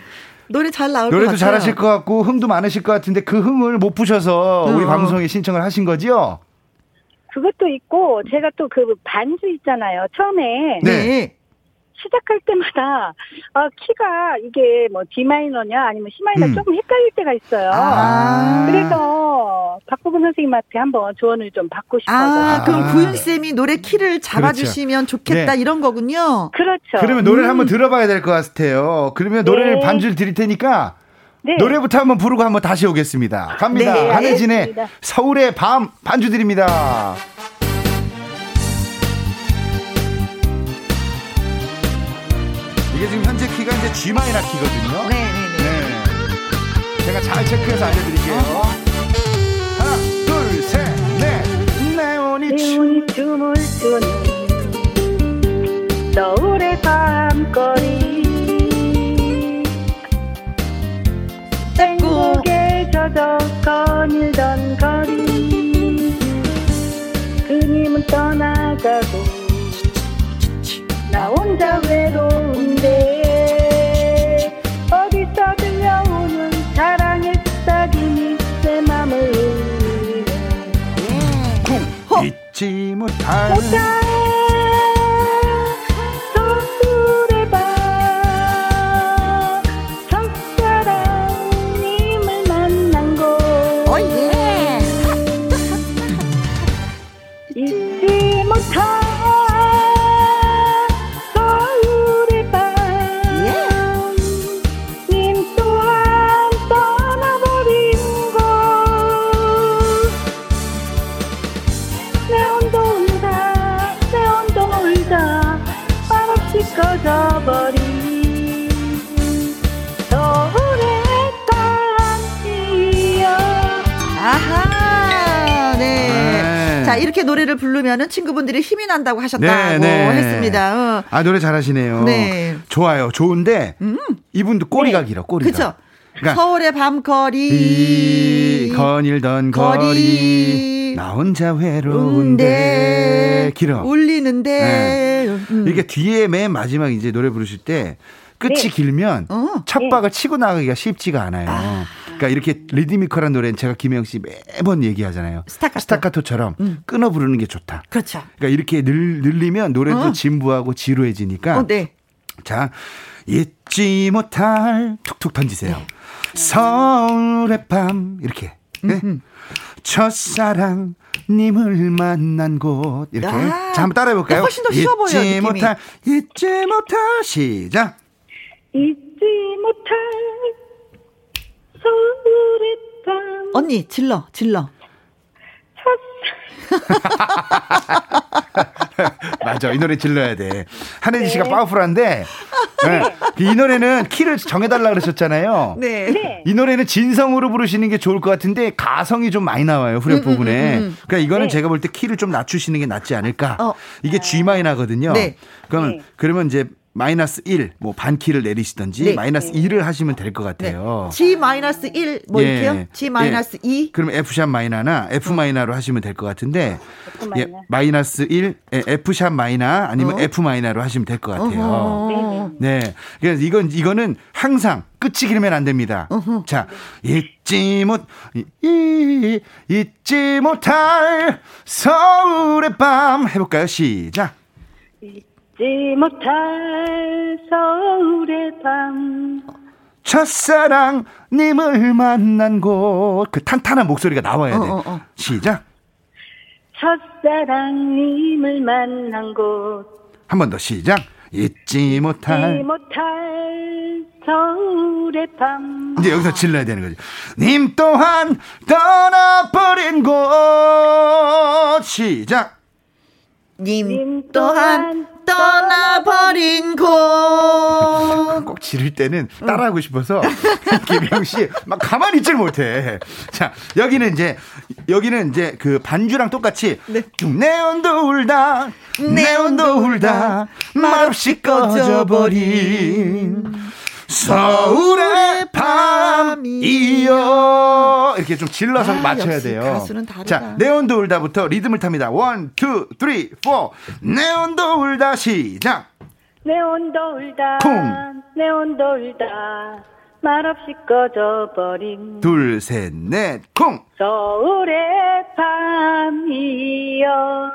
노래 잘 나올 것 노래도 같아요. 잘하실 것 같고 흥도 많으실 것 같은데 그 흥을 못 푸셔서 우리 어. 방송에 신청을 하신 거지요? 그것도 있고 제가 또 그 반주 있잖아요. 처음에 네. 네. 시작할 때마다 아, 키가 이게 뭐 D 마이너냐 아니면 C 마이너 음. 조금 헷갈릴 때가 있어요. 아. 그래서 박보근 선생님한테 한번 조언을 좀 받고 싶어서. 아, 그럼 아. 구윤 쌤이 노래 키를 잡아주시면 좋겠다 네. 이런 거군요. 그렇죠. 그러면 노래를 한번 들어봐야 될 것 같아요. 그러면 노래를 네. 반주를 드릴 테니까 네. 노래부터 한번 부르고 한번 다시 오겠습니다. 갑니다. 네, 한혜진의. 서울의 밤 반주 드립니다. 이게 지금 현재 키가 이제 G 마이너 키거든요. 네, 네, 네. 네. 제가 잘 체크해서 알려드릴게요. 하나, 둘, 셋, 넷. 네온이 춤을 추는 서울의 밤거리 행복에 젖어 거닐던 거리 그님은 떠나가고 나 혼자 외로운데 어디서 들려오는 사랑의 싹이니 내 맘을 울리네 음, 잊지 못할 자, 이렇게 노래를 부르면은 친구분들이 힘이 난다고 하셨다고 네, 네. 했습니다. 어. 아 노래 잘하시네요. 네. 좋아요. 좋은데 이분도 꼬리가 길어. 꼬리가. 그쵸? 그러니까 서울의 밤거리. 이 거닐던 거리, 거리. 나 혼자 운데 외로운데 길어. 울리는데 음. 이게 뒤에 맨 마지막 이제 노래 부르실 때 끝이 네. 길면 어. 척박을 치고 나가기가 쉽지가 않아요. 그러니까 이렇게 리드미컬한 노래는 제가 김영 씨 매번 얘기하잖아요. 스타카토. 처럼 끊어 부르는 게 좋다. 그렇죠. 그러니까 이렇게 늘, 늘리면 노래도 어. 진부하고 지루해지니까 어, 네. 자 잊지 못할 툭툭 던지세요. 네. 서울의 밤 이렇게 네? 첫사랑 님을 만난 곳 이렇게 아. 자 한번 따라해 볼까요? 훨씬 더 쉬워 보여요, 잊지. 못할 잊지 못할 시작. 잊지 못할 서울의 밤 언니 질러 질러. [laughs] 맞아 이 노래 질러야 돼. 한혜진 씨가 네. 파워풀한데 네. 이 노래는 키를 정해달라 그러셨잖아요. 네. 네. 이 노래는 진성으로 부르시는 게 좋을 것 같은데 가성이 좀 많이 나와요 후렴 부분에. 그러니까 이거는 네. 제가 볼 때 키를 좀 낮추시는 게 낫지 않을까. 어. 이게 G 마이너거든요. 네. 그러면 네. 그러면 이제 마이너스 1, 뭐 반 키를 내리시든지 네. 마이너스 2를 하시면 될것 네. 같아요. G 마이너스 1, 뭐 예. 이렇게요? G 마이너스 예. 2. 그러면 F샵 마이너나 F 마이너로 하시면 될 것 같은데 F 예, 마이너. 마이너스 1, 예, F샵 마이너 아니면 어. F 마이너로 하시면 될 것 같아요. 어허. 네. 그래서 이건 이거는 항상 끝이 길면 안 됩니다. 자, 잊지 못 잊지 못할 서울의 밤 해볼까요? 시작. 잊지 못할 서울의 밤 첫사랑 님을 만난 곳. 그 탄탄한 목소리가 나와야 돼. 어, 어, 어. 시작. 첫사랑님을 만난 곳 한 번 더 시작. 잊지 못할 잊지 못할 서울의 밤 이제 여기서 질러야 되는 거지. 님 또한 떠나버린 곳. 시작. 님 님 또한 또한 떠나버린 곳. [laughs] 꼭 지를 때는 따라하고 싶어서 [laughs] 김영 씨막 가만히 있질 못해. 자 여기는 이제 여기는 이제 그 반주랑 똑같이 네. 내온도 울다 내온도 울다 말없이 꺼져버린 서울의 밤이요 이렇게 좀 질러서 아, 맞춰야 역시 돼요. 가수는 다르다. 자 네온도 울다부터 리듬을 탑니다. one, two, three, four. 네온도 울다 시작. 네온도 울다 쿵. 네온도 울다 말없이 꺼져버린 둘, 셋, 넷, 쿵. 서울의 밤이여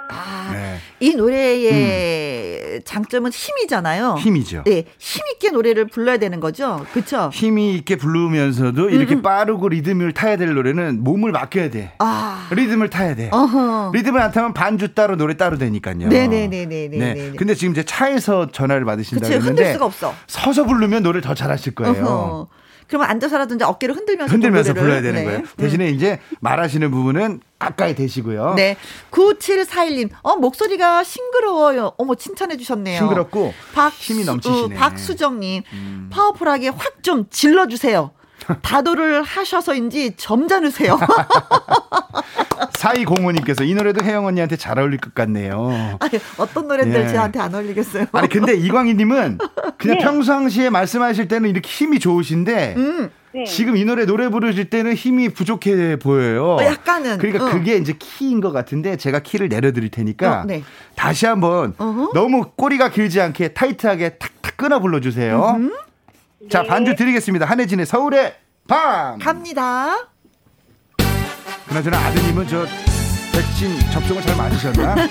아, 네. 이 노래의 장점은 힘이잖아요. 힘이죠. 네, 힘 있게 노래를 불러야 되는 거죠. 그렇죠? 힘이 있게 부르면서도 이렇게 빠르고 리듬을 타야 될 노래는 몸을 맡겨야 돼. 아, 리듬을 타야 돼. 어허. 리듬을 안 타면 반주 따로 노래 따로 되니까요. 네네네네네네. 네. 근데 지금 이제 차에서 전화를 받으신다고 했는데 흔들 수가 없어. 서서 부르면 노래를 더 잘하실 거예요. 어허. 그러면 앉아서라든지 어깨를 흔들면서 흔들면서. 불러야 되는 네. 거예요. 대신에 이제 말하시는 부분은 가까이 대시고요. 네. 9741님, 어, 목소리가 싱그러워요. 어머, 칭찬해 주셨네요. 싱그럽고 박, 힘이 넘치시네. 음. 박수정님, 파워풀하게 확 좀 질러 주세요. [laughs] 다도를 하셔서인지 점잖으세요. [laughs] 4205님께서 이 노래도 혜영 언니한테 잘 어울릴 것 같네요. 아니, 어떤 노래인데 예. 저한테 안 어울리겠어요. 아니 근데 이광희님은 그냥 네. 평상시에 말씀하실 때는 이렇게 힘이 좋으신데 음, 네. 지금 이 노래 노래 부르실 때는 힘이 부족해 보여요. 어, 약간은, 그러니까 어. 그게 이제 키인 것 같은데 제가 키를 내려드릴 테니까 어, 네. 다시 한번 어허. 너무 꼬리가 길지 않게 타이트하게 탁탁 끊어 불러주세요. 자 반주 드리겠습니다. 한혜진의 서울의 밤. 갑니다. 그나저나 아드님은 저 백신 접종을 잘 맞으셨나? [laughs]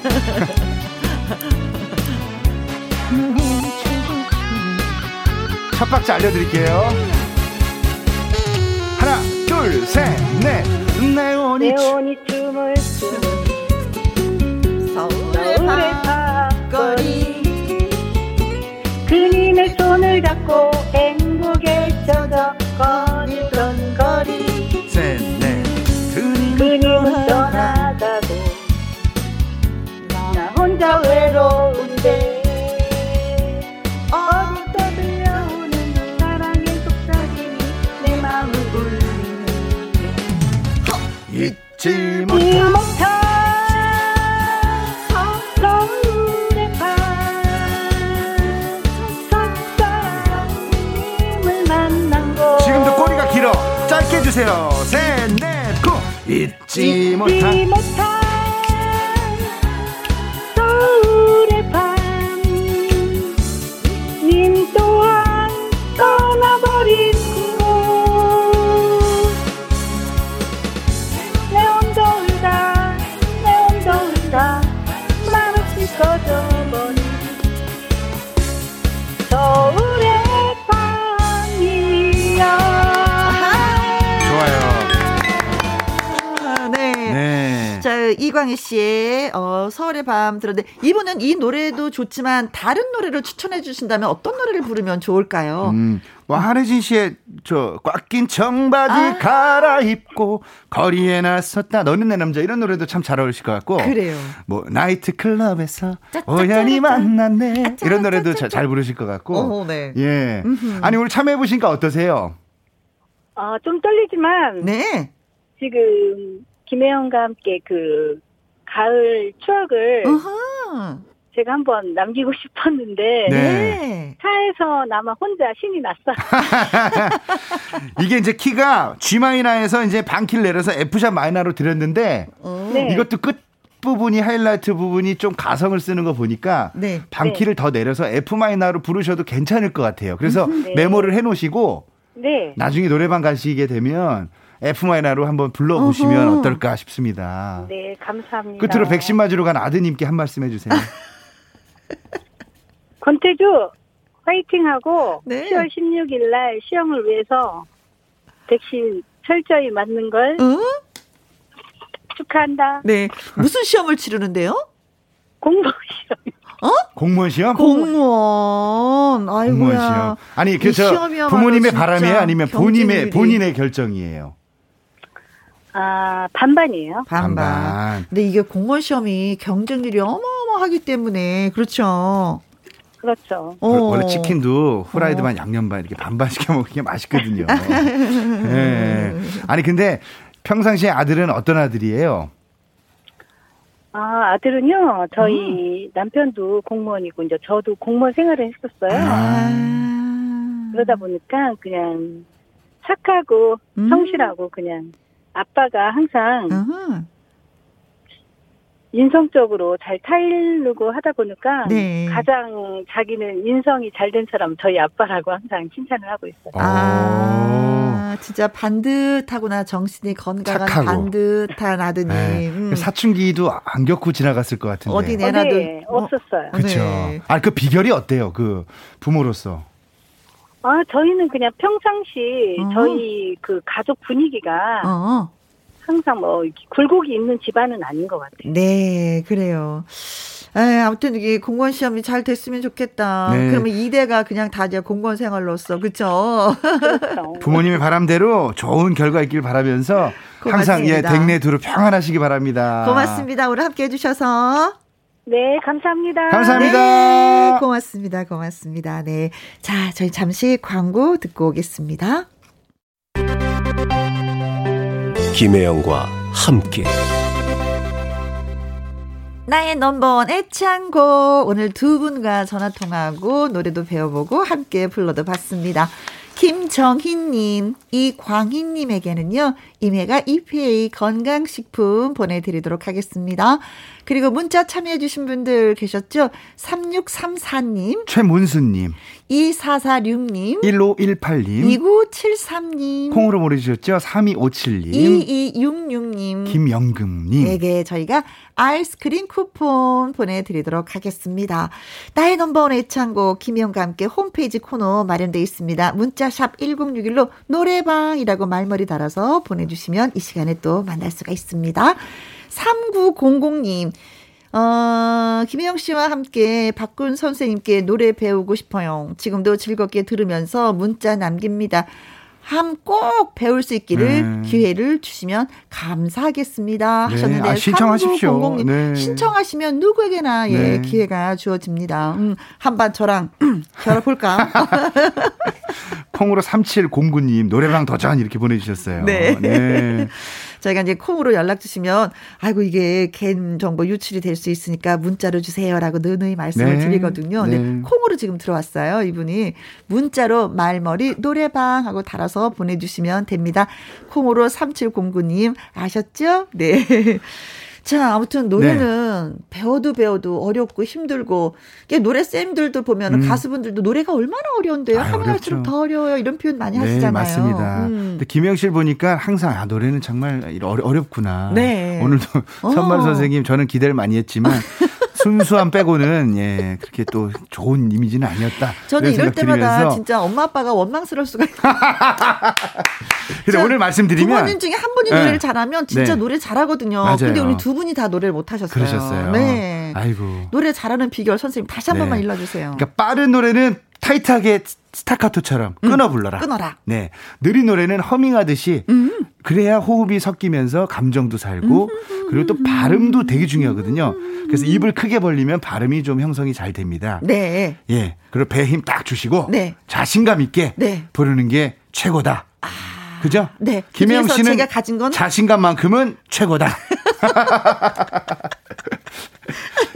첫 박자 알려드릴게요. 하나, 둘, 셋, 넷. 네온이 춤을 추는 서울의 밤거리 그님의 손을 잡고 행 복에 젖어 거닐던 거리 셋, 넷. 그님. 떠나가고 나 혼자 외로운데 어디서 들려오는 사랑의 속삭임이 내 마음을 울리는데 잊지 못한 짧게 해주세요. 셋, 넷, 고. 잊지. 잊지 못한 이광희 씨의 어, 서울의 밤 들었는데 이분은 이 노래도 좋지만 다른 노래를 추천해 주신다면 어떤 노래를 부르면 좋을까요? 음, 뭐 한혜진 씨의 저 꽉 낀 청바지 아. 갈아입고 거리에 나섰다 너는 내 남자 이런 노래도 참 잘 어울리실 것 같고 그래요. 뭐 나이트 클럽에서. 우연히 만났네. 이런 노래도 자- 잘 부르실 것 같고 어, 네. 예 아니 오늘 참여해 보시니까 어떠세요? 어, 좀 떨리지만 네. 지금 김혜영과 함께 그 가을 추억을 어허. 제가 한번 남기고 싶었는데 네. 네. 차에서 나만 혼자 신이 났어요. [laughs] 이게 이제 키가 G 마이너에서 이제 반키를 내려서 F샵 마이너로 드렸는데 어. 네. 이것도 끝 부분이 하이라이트 부분이 좀 가성을 쓰는 거 보니까 네. 반키를 더 내려서 F 마이너로 부르셔도 괜찮을 것 같아요. 그래서 네. 메모를 해 놓으시고 네. 나중에 노래방 가시게 되면 F 마이너로 한번 불러 보시면 어허. 어떨까 싶습니다. 네, 감사합니다. 끝으로 백신 맞으러 간 아드님께 한 말씀 해 주세요. [laughs] 권태주 화이팅하고 네. 10월 16일 날 시험을 위해서 백신 철저히 맞는 걸 어? 축하한다. 네. 무슨 시험을 치르는데요? [laughs] 공부 시험. 공무원 시험? 공무원. 공무원 아이고야. 시험. 아니 이 그저 부모님의 바람이에요, 아니면 본인의. 본인의 결정이에요. 아, 반반이에요. 반반. 반반. 근데 이게 공무원 시험이 경쟁률이 어마어마하기 때문에 그렇죠. 그렇죠. 어. 원래 치킨도 후라이드 반 양념 반 이렇게 반반 시켜 먹는 게 맛있거든요. 예. 아니 근데 평상시에 아들은 어떤 아들이에요? 아, 아들은요, 저희 음. 남편도 공무원이고, 이제 저도 공무원 생활을 했었어요. 아. 그러다 보니까 그냥 착하고 음. 성실하고 그냥 아빠가 항상 어허. 인성적으로 잘 타일르고 하다 보니까 네. 가장 자기는 인성이 잘 된 사람 저희 아빠라고 항상 칭찬을 하고 있어요. 아, 진짜 반듯하구나. 정신이 건강한 착하고. 반듯한 아드님. 네. 음. 사춘기도 안 겪고 지나갔을 것 같은데. 어디 어, 내놔도 네, 어, 없었어요. 그렇죠. 네. 아, 그 비결이 어때요? 그 부모로서. 아, 저희는 그냥 평상시 어. 저희 그 가족 분위기가 어. 항상 뭐 이렇게 굴곡이 있는 집안은 아닌 것 같아요. 네, 그래요. 에, 아무튼 이게 공무원 시험이 잘 됐으면 좋겠다. 네. 그러면 이대가 그냥 다 이제 공무원 생활로서 그렇죠. [laughs] 부모님의 바람대로 좋은 결과 있길 바라면서 항상 예, 고맙습니다. 댁내 두루 평안하시기 바랍니다. 고맙습니다. 오늘 함께 해주셔서. 네, 감사합니다. 감사합니다. 네, 고맙습니다. 고맙습니다. 네. 자, 저희 잠시 광고 듣고 오겠습니다. 김혜영과 함께 나의 넘버원 애창곡 오늘 두 분과 전화 통하고 노래도 배워보고 함께 불러도 봤습니다. 김정희님, 이광희님에게는요, 이메가 EPA 건강식품 보내드리도록 하겠습니다. 그리고 문자 참여해주신 분들 계셨죠? 3634님, 최문수님, 2446님, 1518님, 2973님, 콩으로 보내주셨죠? 3257님, 2266님, 김영금님. 에게 저희가 아이스크림 쿠폰 보내드리도록 하겠습니다. 나의 넘버원 애창곡 김희영과 함께 홈페이지 코너 마련되어 있습니다. 문자샵 1061로 노래방이라고 말머리 달아서 보내주시면 이 시간에 또 만날 수가 있습니다. 3900님, 어, 김혜영 씨와 함께 박군 선생님께 노래 배우고 싶어요. 지금도 즐겁게 들으면서 문자 남깁니다. 함꼭 배울 수 있기를 네. 기회를 주시면 감사하겠습니다. 네, 하셨는데 아, 신청하십시오. 3900님 네. 신청하시면 누구에게나 예, 네. 기회가 주어집니다. 음, 한반 저랑 [clears throat] 결합볼까? [laughs] 콩으로 3709님, 노래방 도전 이렇게 보내주셨어요. 네. 네. 저희가 이제 콩으로 연락 주시면 아이고 이게 개인 정보 유출이 될 수 있으니까 문자로 주세요라고 늘늘 말씀을 네. 드리거든요. 근데 네. 콩으로 지금 들어왔어요. 이분이 문자로 말머리 노래방 하고 달아서 보내주시면 됩니다. 콩으로 3709님 아셨죠? 네. [laughs] 자, 아무튼 노래는 배워도 배워도 어렵고 힘들고, 이게 노래 쌤들도 보면 은 음. 가수분들도 노래가 얼마나 어려운데요. 하면 할수록. 더 어려워요. 이런 표현 많이 네, 하시잖아요. 맞습니다. 음. 근데 김영실 보니까 항상 아 노래는 정말 어렵구나. 네. 오늘도 어. 선만 선생님 저는 기대를 많이 했지만 [laughs] 순수함 빼고는 예 그렇게 또 좋은 이미지는 아니었다. 저는 이럴 때마다 진짜 엄마 아빠가 원망스러울 수가 있어요. [laughs] 근데 자, 오늘 말씀드리면 부모님 중에 한 분이 네. 노래를 잘하면 진짜 네. 노래 잘하거든요. 맞아요. 근데 오늘 두 분이 다 노래를 못 하셨어요. 그러셨어요. 네. 아이고. 노래 잘하는 비결 선생님 다시 한 네. 번만 일러 주세요. 그러니까 빠른 노래는 타이트하게 스타카토처럼 끊어 불러라. 음, 끊어라. 네. 느린 노래는 허밍하듯이 그래야 호흡이 섞이면서 감정도 살고 그리고 또 발음도 되게 중요하거든요. 그래서 입을 크게 벌리면 발음이 좀 형성이 잘 됩니다. 네. 예. 그리고 배에 힘 딱 주시고 네. 자신감 있게 네. 부르는 게 최고다. 그죠? 네. 김혜영 씨는 제가 가진 건- 자신감만큼은 최고다. [laughs]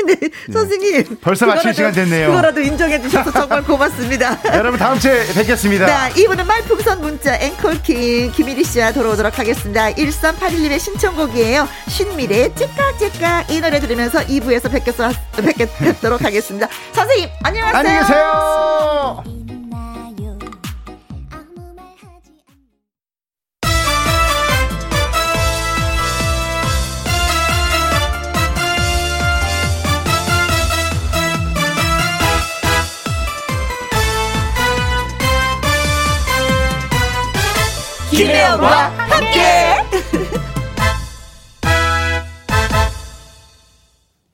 네. 선생님. 벌써 마칠 시간 됐네요. 그거라도 인정해 주셔서 정말 고맙습니다. [laughs] 여러분 다음 주에 뵙겠습니다. 자, 이분은 말풍선 문자 앵콜킹 김일희 씨와 돌아오도록 하겠습니다. 1381님의 신청곡이에요. 신미래의 찌까찌까 이 노래 들으면서 2부에서 뵙겠어, 뵙겠, 뵙도록 하겠습니다. 선생님, 안녕하세요. 안녕히 계세요. 김혜영과 함께.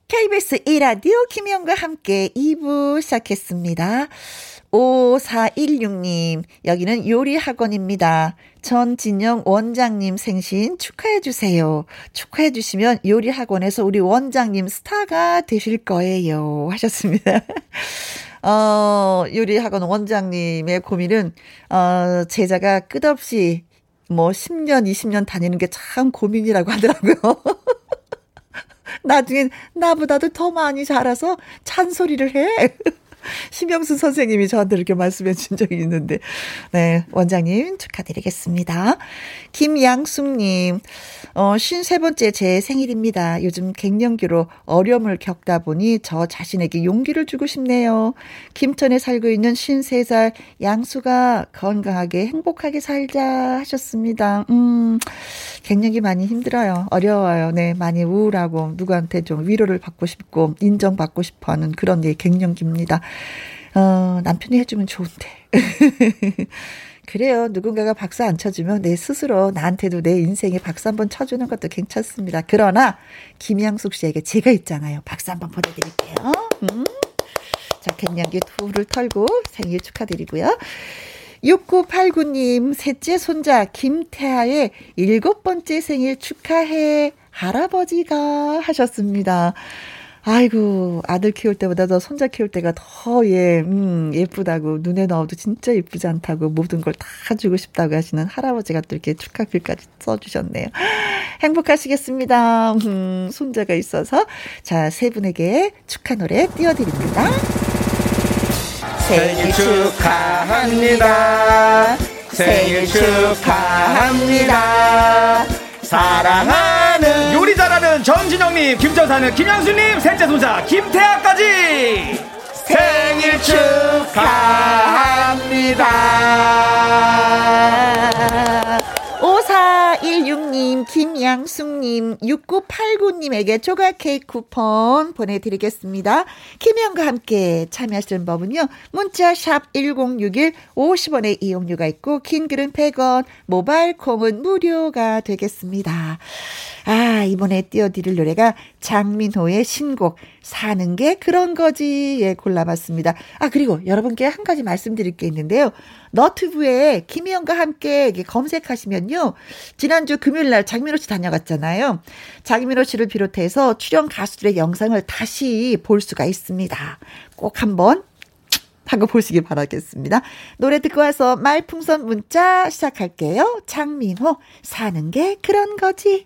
KBS 1라디오 김혜영과 함께 2부 시작했습니다. 5416님, 여기는 요리학원입니다. 전진영 원장님 생신 축하해주세요. 축하해주시면 요리학원에서 우리 원장님 스타가 되실 거예요. 하셨습니다. [laughs] 어, 요리학원 원장님의 고민은, 어, 제자가 끝없이 뭐 10년, 20년 다니는 게 참 고민이라고 하더라고요. [laughs] 나중엔 나보다도 더 많이 자라서 잔소리를 해. [laughs] 심영순 선생님이 저한테 이렇게 말씀해 준 적이 있는데, 네, 원장님 축하드리겠습니다. 김양숙님, 어, 53번째 제 생일입니다. 요즘 갱년기로 어려움을 겪다 보니 저 자신에게 용기를 주고 싶네요. 김천에 살고 있는 53살 양수가 건강하게 행복하게 살자 하셨습니다. 음, 갱년기 많이 힘들어요. 어려워요. 네, 많이 우울하고 누구한테 좀 위로를 받고 싶고 인정받고 싶어 하는 그런 게 갱년기입니다. 어, 남편이 해주면 좋은데. [laughs] 그래요. 누군가가 박수 안 쳐주면 내 스스로 나한테도 내 인생에 박수 한번 쳐주는 것도 괜찮습니다. 그러나 김양숙 씨에게 제가 있잖아요. 박수 한번 보내드릴게요. 음. 자, 갱년기 둘을 털고 생일 축하드리고요. 6989님, 셋째 손자 김태아의 일곱 번째 생일 축하해. 할아버지가 하셨습니다. 아이고, 아들 키울 때보다 더 손자 키울 때가 더, 예, 음, 예쁘다고, 눈에 넣어도 진짜 예쁘지 않다고, 모든 걸 다 주고 싶다고 하시는 할아버지가 또 이렇게 축하글까지 써주셨네요. [gasps] 행복하시겠습니다. 음, 손자가 있어서. 자, 세 분에게 축하 노래 띄워드립니다. 생일 축하합니다. 생일 축하합니다. 사랑 하는 요리 잘하는 정진영님, 김정사는 김양수님, 셋째 손자 김태아까지 생일 축하합니다. 5416님, 김양숙님, 6989님에게 조각 케이크 쿠폰 보내드리겠습니다. 김혜영과 함께 참여하시는 법은요. 문자 샵 1061, 50원의 이용료가 있고, 긴 글은 100원, 모바일 콩은 무료가 되겠습니다. 아, 이번에 띄워드릴 노래가 장민호의 신곡, 사는 게 그런 거지. 예, 골라봤습니다. 아, 그리고 여러분께 한 가지 말씀드릴 게 있는데요. 너튜브에 김희영과 함께 검색하시면요. 지난주 금요일 날 장민호 씨 다녀갔잖아요. 장민호 씨를 비롯해서 출연 가수들의 영상을 다시 볼 수가 있습니다. 꼭 한번 하고 보시기 바라겠습니다. 노래 듣고 와서 말풍선 문자 시작할게요. 장민호, 사는 게 그런 거지.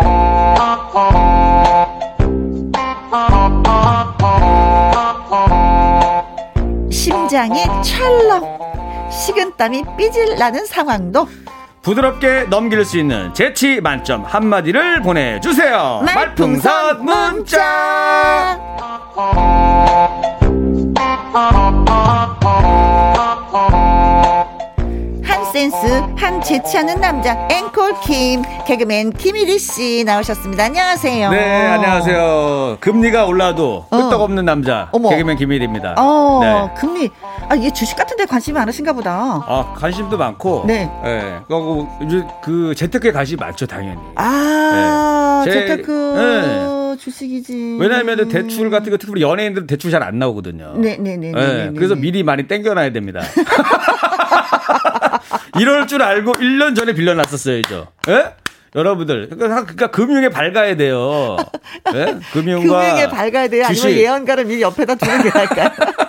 심장이 찰렁 식은땀이 삐질 나는 상황도 부드럽게 넘길 수 있는 재치 만점 한마디를 보내주세요. 말풍선 문자. 한 센스 한 재치 않은 남자 앵콜 김 개그맨 김일희 씨 나오셨습니다. 안녕하세요. 네, 안녕하세요. 금리가 올라도 끄떡없는 남자 어머. 개그맨 김일입니다. 어 네. 금리 아 이게 주식 같은데 관심이 많으신가 보다. 아, 관심도 많고. 네. 예. 그리고 이제 그 재테크에 관심이 많죠, 당연히. 아 네. 제- 재테크 주식이지. 왜냐하면 대출 같은 거 특히 연예인들은 대출 잘 안 나오거든요. 네네네. 예, 그래서 미리 많이 땡겨놔야 됩니다. [laughs] 이럴 줄 알고 1년 전에 빌려놨었어야죠. 예? 여러분들, 그러니까, 그러니까 금융에 밝아야 돼요. 예? 금융과 금융에 밝아야 돼요. 아니면 주식. 예언가를 미리 옆에다 두는 게 나을까요? [laughs]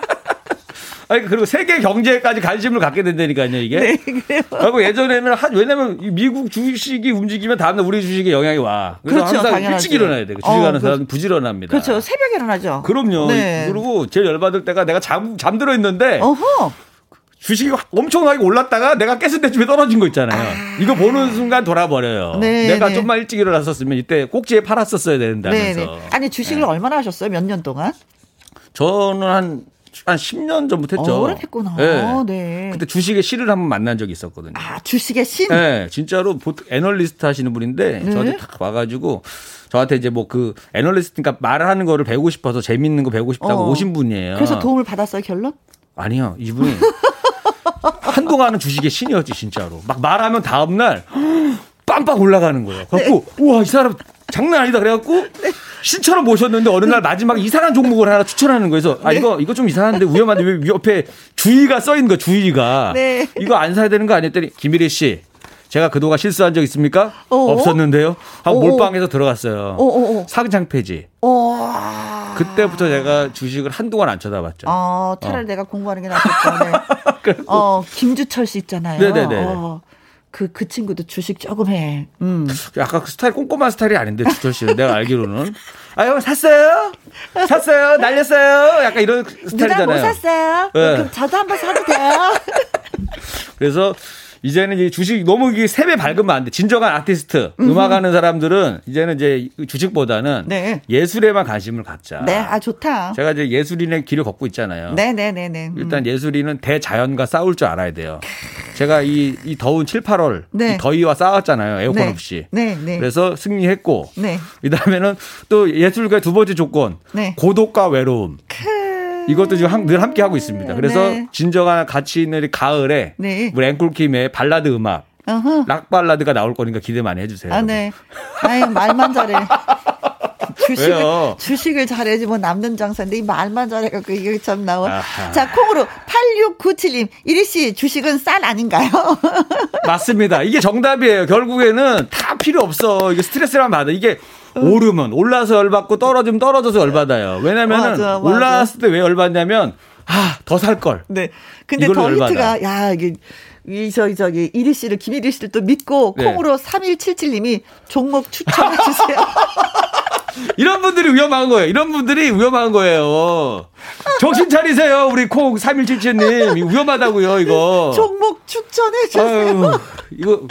아니 그리고 세계 경제까지 관심을 갖게 된다니까요, 이게. 네, 그래요. 그리고 예전에는 한 왜냐면 이 미국 주식이 움직이면 다음날 우리 주식에 영향이 와. 그래서 그렇죠, 항상 당연하죠. 일찍 일어나야 돼. 어, 주식하는 그- 사람은 부지런합니다. 그렇죠. 새벽에 일어나죠. 그럼요. 네. 그리고 제일 열받을 때가 내가 잠, 잠들어 있는데 어허. 주식이 확 엄청나게 올랐다가 내가 깼을 때쯤에 떨어진 거 있잖아요. 이거 보는 순간 돌아버려요. 네, 내가 네. 좀만 일찍 일어났었으면 이때 꼭지에 팔았었어야 되는다면서. 네네. 아니 주식을 얼마나 하셨어요? 몇 년 동안? 저는 한, 한 10년 전부터 했죠. 어, 오래됐구나. 네. 네. 그때 주식의 실을 한번 만난 적이 있었거든요. 아 주식의 신. 네, 진짜로 보통 애널리스트 하시는 분인데 네. 저한테 딱 와가지고 저한테 이제 뭐 그 애널리스트니까 말을 하는 거를 배우고 싶어서 재밌는 거 배우고 싶다고 어. 오신 분이에요. 그래서 도움을 받았어요 결론? 아니요, 이분이 한동안은 주식의 신이었지 진짜로. 막 말하면 다음 날 빵빵 올라가는 거예요. 그래갖고 네. 우와 이 사람 장난 아니다 그래갖고 신처럼 모셨는데 어느 날 마지막 이상한 종목을 하나 추천하는 거예요. 그래서 아 이거 이거 좀 이상한데 위험한데 왜 옆에 주의가 써 있는 거 주의가 네. 이거 안 사야 되는 거 아니었더니 김일희 씨 제가 그동안 실수한 적 있습니까? 어어? 없었는데요. 하고 어어? 몰빵해서 들어갔어요. 어어어. 상장 폐지. 어. 그때부터 제가 주식을 한동안 안 쳐다봤죠. 어, 차라리 내가 공부하는 게 낫겠다. 네. [laughs] 어, 김주철 씨 있잖아요. 네네네. 어, 그, 그 친구도 주식 조금 해. 음. 약간 그 스타일 꼼꼼한 스타일이 아닌데 주철 씨는 내가 알기로는 아 형 샀어요? 샀어요? 날렸어요? 약간 이런 스타일이잖아요. 뭐 샀어요? 네. 그럼 저도 한번 사도 돼요? 그래서 이제는 이 주식 너무 이게 세배 밝으면 안 돼. 진정한 아티스트, 음악 하는 사람들은 이제는 이제 주식보다는 네. 예술에만 관심을 갖자. 네, 아, 좋다. 제가 이제 예술인의 길을 걷고 있잖아요. 네 네 네네. 음. 일단 예술인은 대자연과 싸울 줄 알아야 돼요. 제가 이, 이 더운 7, 8월 네. 이 더위와 싸웠잖아요. 에어컨 네. 없이. 네, 네. 그래서 승리했고 네. 그다음에는 또 예술가의 두 번째 조건 네. 고독과 외로움. 이것도 지금 함- 늘 함께 하고 있습니다. 그래서 네. 진정한 가치 있는 이 가을에 네. 우리 앵콜킴의 발라드 음악, 어허. 락 발라드가 나올 거니까 기대 많이 해주세요. 아, 네. 아유, 말만 잘해. [laughs] 주식을, 왜요? 주식을 잘해야지 뭐 남는 장사인데 이 말만 잘해갖고 이게 참 나와. 아하. 자, 콩으로 8697님. 이리 씨, 주식은 쌀 아닌가요? [laughs] 맞습니다. 이게 정답이에요. 결국에는 다 필요 없어. 이게 스트레스만 받아. 이게 오르면 올라서 열받고 떨어지면 떨어져서 열받아요. 왜냐면은 맞아, 맞아. 올라왔을 때 왜 열받냐면 아, 더 살 걸. 네. 근데 더 열받아. 히트가, 야, 이게, 이, 저기, 저기, 이리 씨를, 김이리 씨를 또 믿고, 네. 콩으로 3177님이 종목 추천해주세요. [laughs] 이런 분들이 위험한 거예요. 이런 분들이 위험한 거예요. 정신 차리세요. 우리 콩 3177님. 위험하다고요, 이거. 종목 추천해주세요. 아유, 이거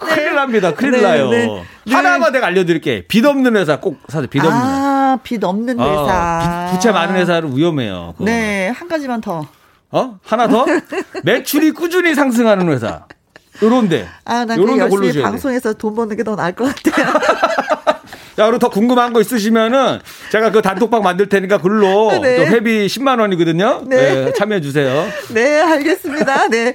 큰일 납니다. 큰일 네, 나요. 네, 네. 하나만 내가 알려드릴게. 빚 없는 회사 꼭 사세요. 빚 없는 회사. 아, 빚 없는 어, 회사. 빚- 부채 많은 회사는 위험해요. 그거. 네, 한 가지만 더. 어? 하나 더? [laughs] 매출이 꾸준히 상승하는 회사. 요런데. 아, 난 요런 그데 열심히. 방송에서 돈 버는 게 더 나을 것 같아요. [laughs] 자, 그리고 더 궁금한 거 있으시면은 제가 그 단톡방 만들 테니까 글로 네. 또 회비 10만 원이거든요. 네. 네, 참여해 주세요. 네, 알겠습니다. 네.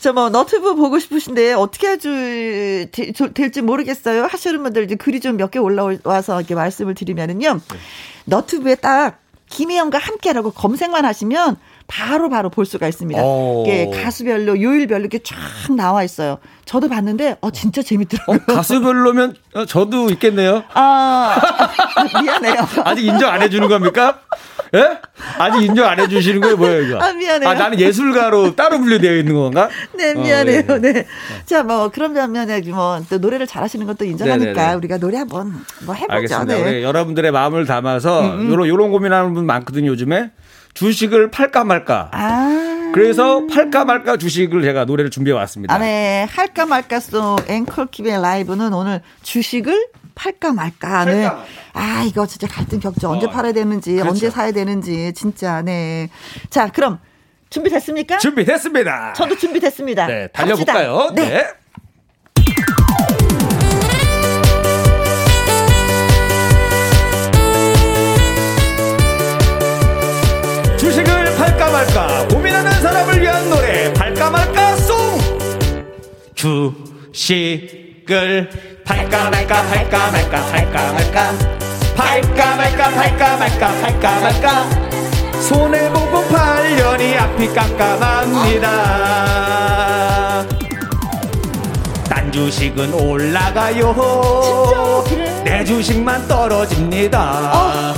저뭐 너튜브 보고 싶으신데 어떻게 해줄 되- 저- 될지 모르겠어요. 하시는 분들 이제 글이 좀 몇 개 올라와서 이렇게 말씀을 드리면은요. 네. 너튜브에 딱 김혜영과 함께라고 검색만 하시면 바로 바로 볼 수가 있습니다. 오. 이게 가수별로 요일별로 이렇게 쫙 나와 있어요. 저도 봤는데 어 진짜 어, 재밌더라고요. 가수별로면 어, 저도 있겠네요. 아 미안해요. 아직 인정 안 해주는 겁니까? 예? 아직 인정 안 해주시는 거예요, 뭐예요, 이거? 아, 미안해요. 아, 나는 예술가로 따로 분류되어 있는 건가? 네, 어, 미안해요. 예, 예. 네. 자, 뭐, 그런 면에 뭐, 또 노래를 잘하시는 것도 인정하니까 네네네. 우리가 노래 한번 뭐 해보죠. 알겠습니다. 네. 음, 여러분들의 마음을 담아서 요런 요런 고민하는 분 많거든요, 요즘에. 주식을 팔까 말까. 아. 그래서 팔까 말까 주식을 제가 노래를 준비해 왔습니다. 아, 네. 할까 말까 송 앵콜킴의 라이브는 오늘 주식을 팔까 말까. 네. 팔까 말까. 아, 이거 진짜 갈등 격죠. 언제 어, 팔아야 되는지, 그렇죠. 언제 사야 되는지, 진짜, 네. 자, 그럼 준비됐습니까? 준비됐습니다. 저도 준비됐습니다. 네, 달려볼까요? 갑시다. 네. 주식을 팔까 말까 고민하는 사람을 위한 노래 팔까 말까 송 주식을 팔까 말까 팔까 말까 팔까 말까. 팔까 말까 팔까 말까 팔까 말까. 손해보고 팔려니 앞이 깜깜합니다. 딴 주식은 올라가요. 내 주식만 떨어집니다.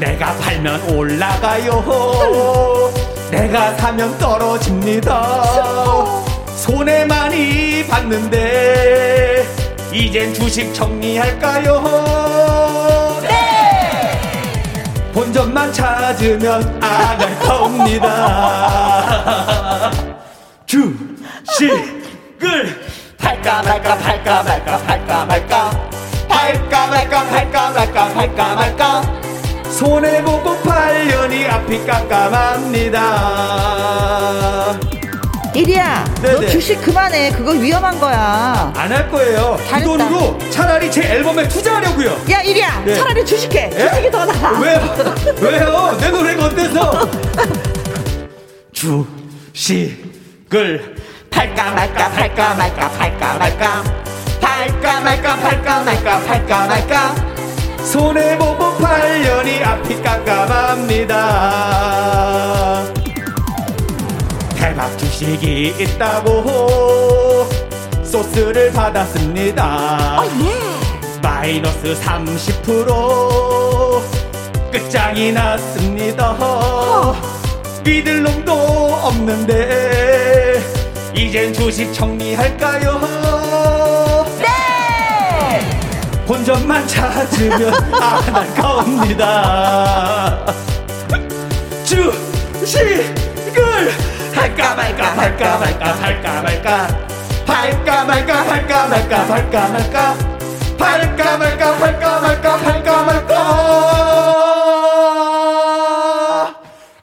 내가 팔면 올라가요. 내가 사면 떨어집니다. 손해 많이 봤는데 이젠 주식 정리할까요? 네. 본전만 찾으면 안 할 겁니다. 주식을 팔까 말까 팔까 말까 팔까 말까 팔까 말까 팔까 말까 팔까 말까 손해보고 팔려니 앞이 깜깜합니다. 이리야, 너 네네. 주식 그만해. 그거 위험한 거야. 안 할 거예요. 이 잘했다. 돈으로 차라리 제 앨범에 투자하려고요. 야, 이리야, 네. 차라리 주식해. 예? 주식이 더 나아. 왜요? 왜요? 내 노래가 어때서? 주식을 팔까 말까 팔까 말까 팔까 말까 팔까 말까 팔까 말까 팔까 말까 손해보고 8년이 앞이 깜깜합니다 대박 주식이 있다고 소스를 받았습니다. 마이너스 30% 끝장이 났습니다. 믿을 놈도 없는데 이젠 주식 정리할까요? 네. 본전만 찾으면 안할 겁니다. 주식을 할까 말까 할까 말까 할까 말까 할까 말까 할까 말까 할까 말까 할까 말까 할까 말까 할까 말까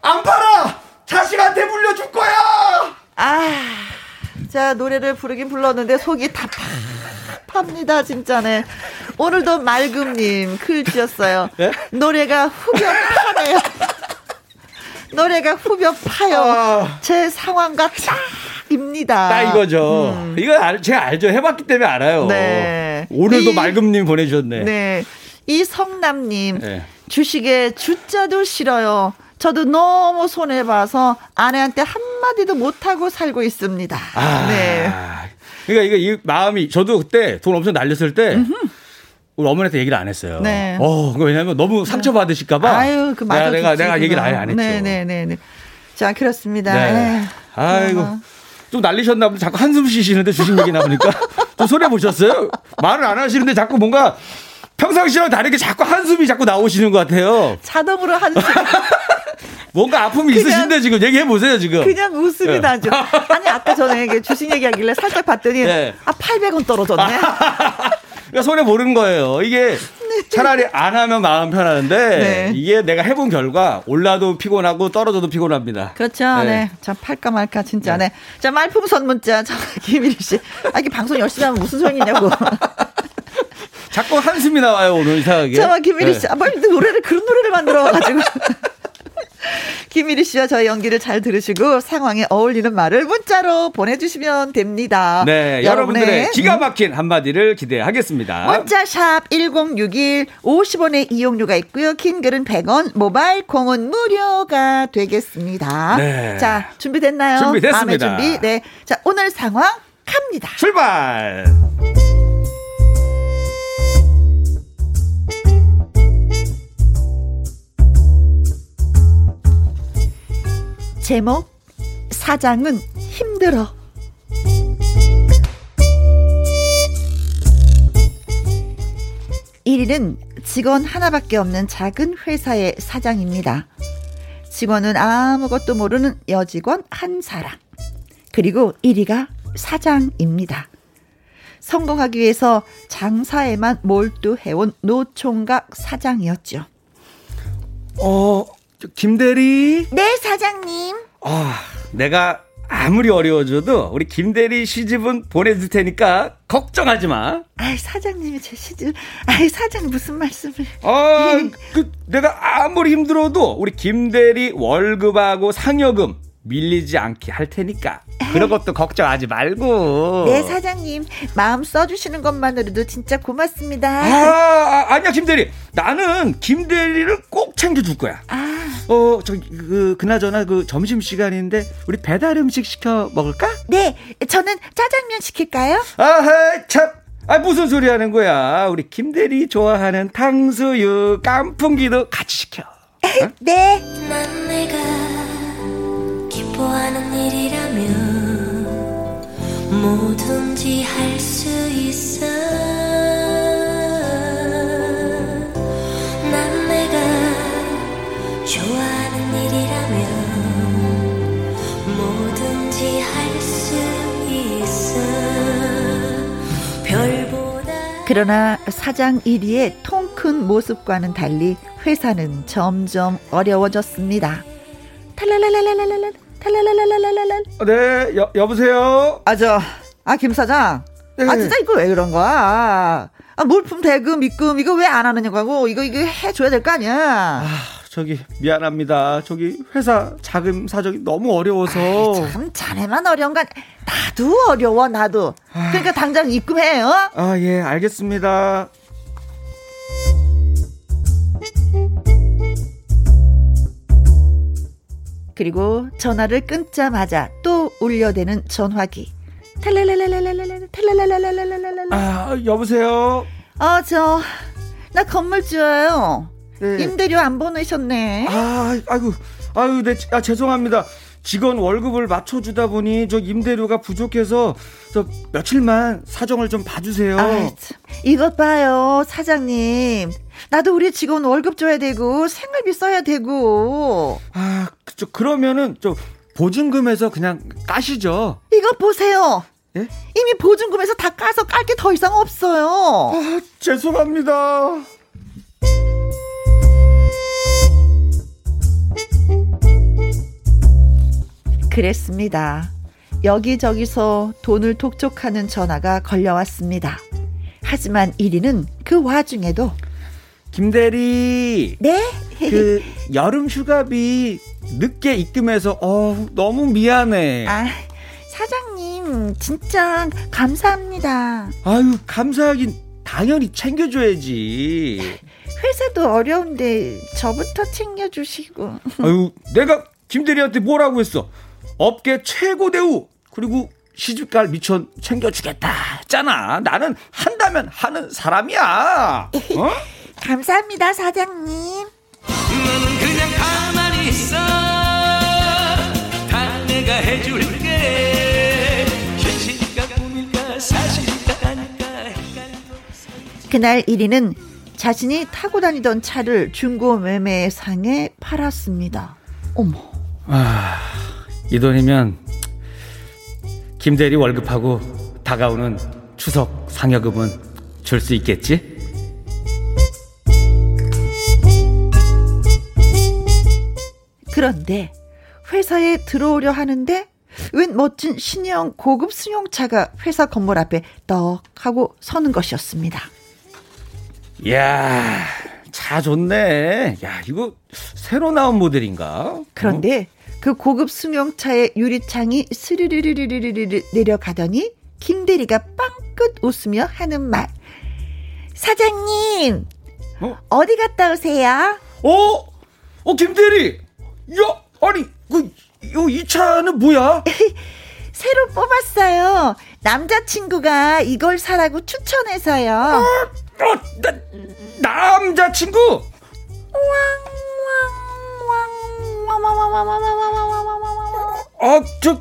안 팔아 자식한테 물려줄 거야 아, 자, 노래를 부르긴 불렀는데 속이 답답합니다, 진짜네. 오늘도 말금님 글 지었어요. 예? 노래가 후벼 파네요. 노래가 후벼 파요. 아. 제 상황과 딱입니다. 딱 이거죠. 이거 알, 제가 알죠. 해봤기 때문에 알아요. 음. 네. 오늘도 이- 말금님 보내주셨네. 네. 이성남님, 네. 주식에 주자도 싫어요. 저도 너무 손해봐서 아내한테 한마디도 못하고 살고 있습니다. 아, 네. 그러니까 이거 이 마음이 저도 그때 돈 엄청 날렸을 때 우리 어머니한테 얘기를 안 했어요. 네. 어, 그거 왜냐면 너무 상처 받으실까봐. 아유, 그 내가. 내가, 내가 얘기를 아예 안 했죠. 네네네. 자, 그렇습니다. 네. 아이고. 어머. 좀 날리셨나 보다. 자꾸 한숨 쉬시는데 주식 얘기 나오니까 좀 손해 보셨어요? 말을 안 하시는데 자꾸 뭔가 평상시랑 다르게 자꾸 한숨이 자꾸 나오시는 것 같아요. 자동으로 한숨 [laughs] 뭔가 아픔이 그냥- 있으신데 지금 얘기해 보세요 지금. 그냥 웃음이 네. 나죠. 아니 아까 전에 주식 얘기하길래 살짝 봤더니 네. 아 800원 떨어졌네. [laughs] 그러니까 손해 보는 거예요. 이게 차라리 안 하면 마음 편하는데 네. 이게 내가 해본 결과 올라도 피곤하고 떨어져도 피곤합니다. 그렇죠. 네. 네. 자, 팔까 말까 진짜. 네. 자, 말풍선 문자. [laughs] 자, 김일희 씨. 아, 이게 방송 열심히 하면 무슨 소용이냐고. [laughs] 자꾸 한숨이 나와요 오늘 이상하게. 자, 김일희 네. 씨. 아, 빨리 노래를 그런 노래를 만들어 가지고. [laughs] [laughs] 김일희 씨와 저희 연기를 잘 들으시고 상황에 어울리는 말을 문자로 보내주시면 됩니다. 네, 여러분들의 기가 막힌 한마디를 기대하겠습니다. 문자샵 1061 50원의 이용료가 있고요. 긴 글은 100원, 모바일 콩은 무료가 되겠습니다. 네. 자, 준비됐나요? 준비됐습니다. 마음의 준비. 네. 자, 오늘 상황 갑니다. 출발. 제목 사장은 힘들어. 일위는 직원 하나밖에 없는 작은 회사의 사장입니다. 직원은 아무것도 모르는 여직원 한 사람. 그리고 1위가 사장입니다. 성공하기 위해서 장사에만 몰두해온 노총각 사장이었죠. 어, 저 김 대리. 네, 사장님. 아, 내가 아무리 어려워져도 우리 김 대리 시집은 보내줄 테니까 걱정하지 마. 아이, 사장님이 제 시집. 아이, 사장 무슨 말씀을. 아, 그 내가 아무리 힘들어도 우리 김 대리 월급하고 상여금 밀리지 않게 할 테니까 그런 것도 걱정하지 말고. 네, 사장님. 마음 써주시는 것만으로도 진짜 아, 고맙습니다. 아, 아니야 김대리. 나는 김대리를 꼭 챙겨줄 거야. 아, 어, 저기 그 그나저나 그 점심 시간인데 우리 배달 음식 시켜 먹을까? 네. 저는 짜장면 시킬까요? 아하 참. 아 무슨 소리 하는 거야? 우리 김대리 좋아하는 탕수육 깐풍기도 같이 시켜. 어? [laughs] 네. 기뻐하는 일이라면 뭐든지 할 수 있어. 난 내가 좋아하는 일이라면 뭐든지 할 수 있어. 별보다 그러나 사장 1위의 통 큰 모습과는 달리 회사는 점점 어려워졌습니다. 탈랄랄랄랄랄랄 탈랄랄랄랄랄 네, 여, 여보세요? 아, 저, 아, 김 사장. 네. 아, 진짜 이거 왜 그런 거야? 아, 물품 대금, 입금, 이거 왜 안 하느냐고. 이거, 이거 해줘야 될 거 아니야. 아, 저기, 미안합니다. 저기, 회사 자금 사정이 너무 어려워서. 참, 자네만 어려운 거 아니- 나도 어려워, 나도. 그러니까 당장 입금해, 어? 아, 예, 알겠습니다. 그리고 전화를 끊자마자 또 울려대는 전화기. 아, 여보세요? 어, 저, 나 건물주예요. 네. 임대료 안 보내셨네. 아, 아이고, 아유, 네, 아, 죄송합니다. 직원 월급을 맞춰주다 보니 저 임대료가 부족해서 저 며칠만 사정을 좀 봐주세요. 아이, 참. 이것 봐요, 사장님. 나도 우리 직원 월급 줘야 되고, 생활비 써야 되고. 아, 저 그러면은 저 보증금에서 그냥 까시죠. 이것 보세요. 예? 이미 보증금에서 다 까서 깔 게 더 이상 없어요. 아, 죄송합니다. 그랬습니다. 여기저기서 돈을 독촉하는 전화가 걸려왔습니다. 하지만 1위는 그 와중에도 김대리, 네? 그 여름 휴가비 늦게 입금해서 어 너무 미안해. 아, 사장님 진짜 감사합니다. 아유 감사하긴 당연히 챙겨줘야지. 회사도 어려운데 저부터 챙겨주시고. 아유 내가 김대리한테 뭐라고 했어? 업계 최고 대우 그리고 시집갈 미천 챙겨주겠다 했잖아. 나는 한다면 하는 사람이야. [laughs] 어? 감사합니다, 사장님. 너는 그냥 가만히 있어 다 내가 해줄게 현실일까 꿈일까 사실일까 아닐까 그날 1위는 자신이 타고 다니던 차를 중고 매매상에 팔았습니다. 어머. 아, 이 돈이면 김대리 월급하고 다가오는 추석 상여금은 줄 수 있겠지? 그런데 회사에 들어오려 하는데 웬 멋진 신형 고급 승용차가 회사 건물 앞에 떡 하고 서는 것이었습니다. 이야, 차 좋네. 야, 이거 새로 나온 모델인가? 그런데 그 고급 승용차의 유리창이 스르르르르르르 내려가더니 김 대리가 빵긋 웃으며 하는 말. 사장님, 어? 어디 갔다 오세요? 어? 어, 김 대리! 야, 아니, 그, 요, 이 차는 뭐야? [laughs] 새로 뽑았어요. 남자친구가 이걸 사라고 추천해서요. 어, 나, 남자친구! 어, 저,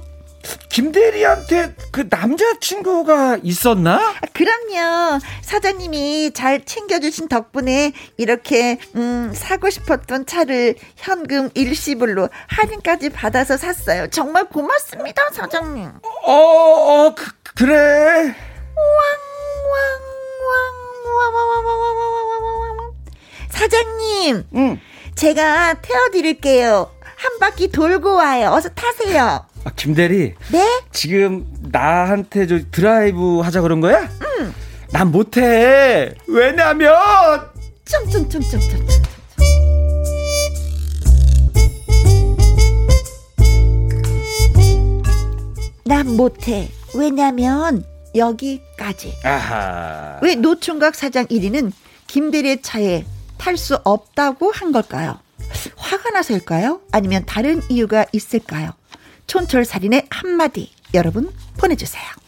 김대리한테 그 남자친구가 있었나? 아, 그럼요. 사장님이 잘 챙겨주신 덕분에 이렇게 음, 사고 싶었던 차를 현금 일시불로 할인까지 받아서 샀어요. 정말 고맙습니다, 사장님. 어, 어, 그, 그래. 사장님, 응. 제가 태워드릴게요. 한 바퀴 돌고 와요. 어서 타세요. 아, 김 대리, 네? 지금 나한테 저 드라이브 하자 그런 거야? 응. 난 못해. 왜냐면, 점점점점점. 난 못해. 왜냐면 여기까지. 아하. 왜 노총각 사장 1위는 김대리의 차에 탈 수 없다고 한 걸까요? 화가 나서일까요? 아니면 다른 이유가 있을까요? 촌철살인의 한마디 여러분 보내주세요.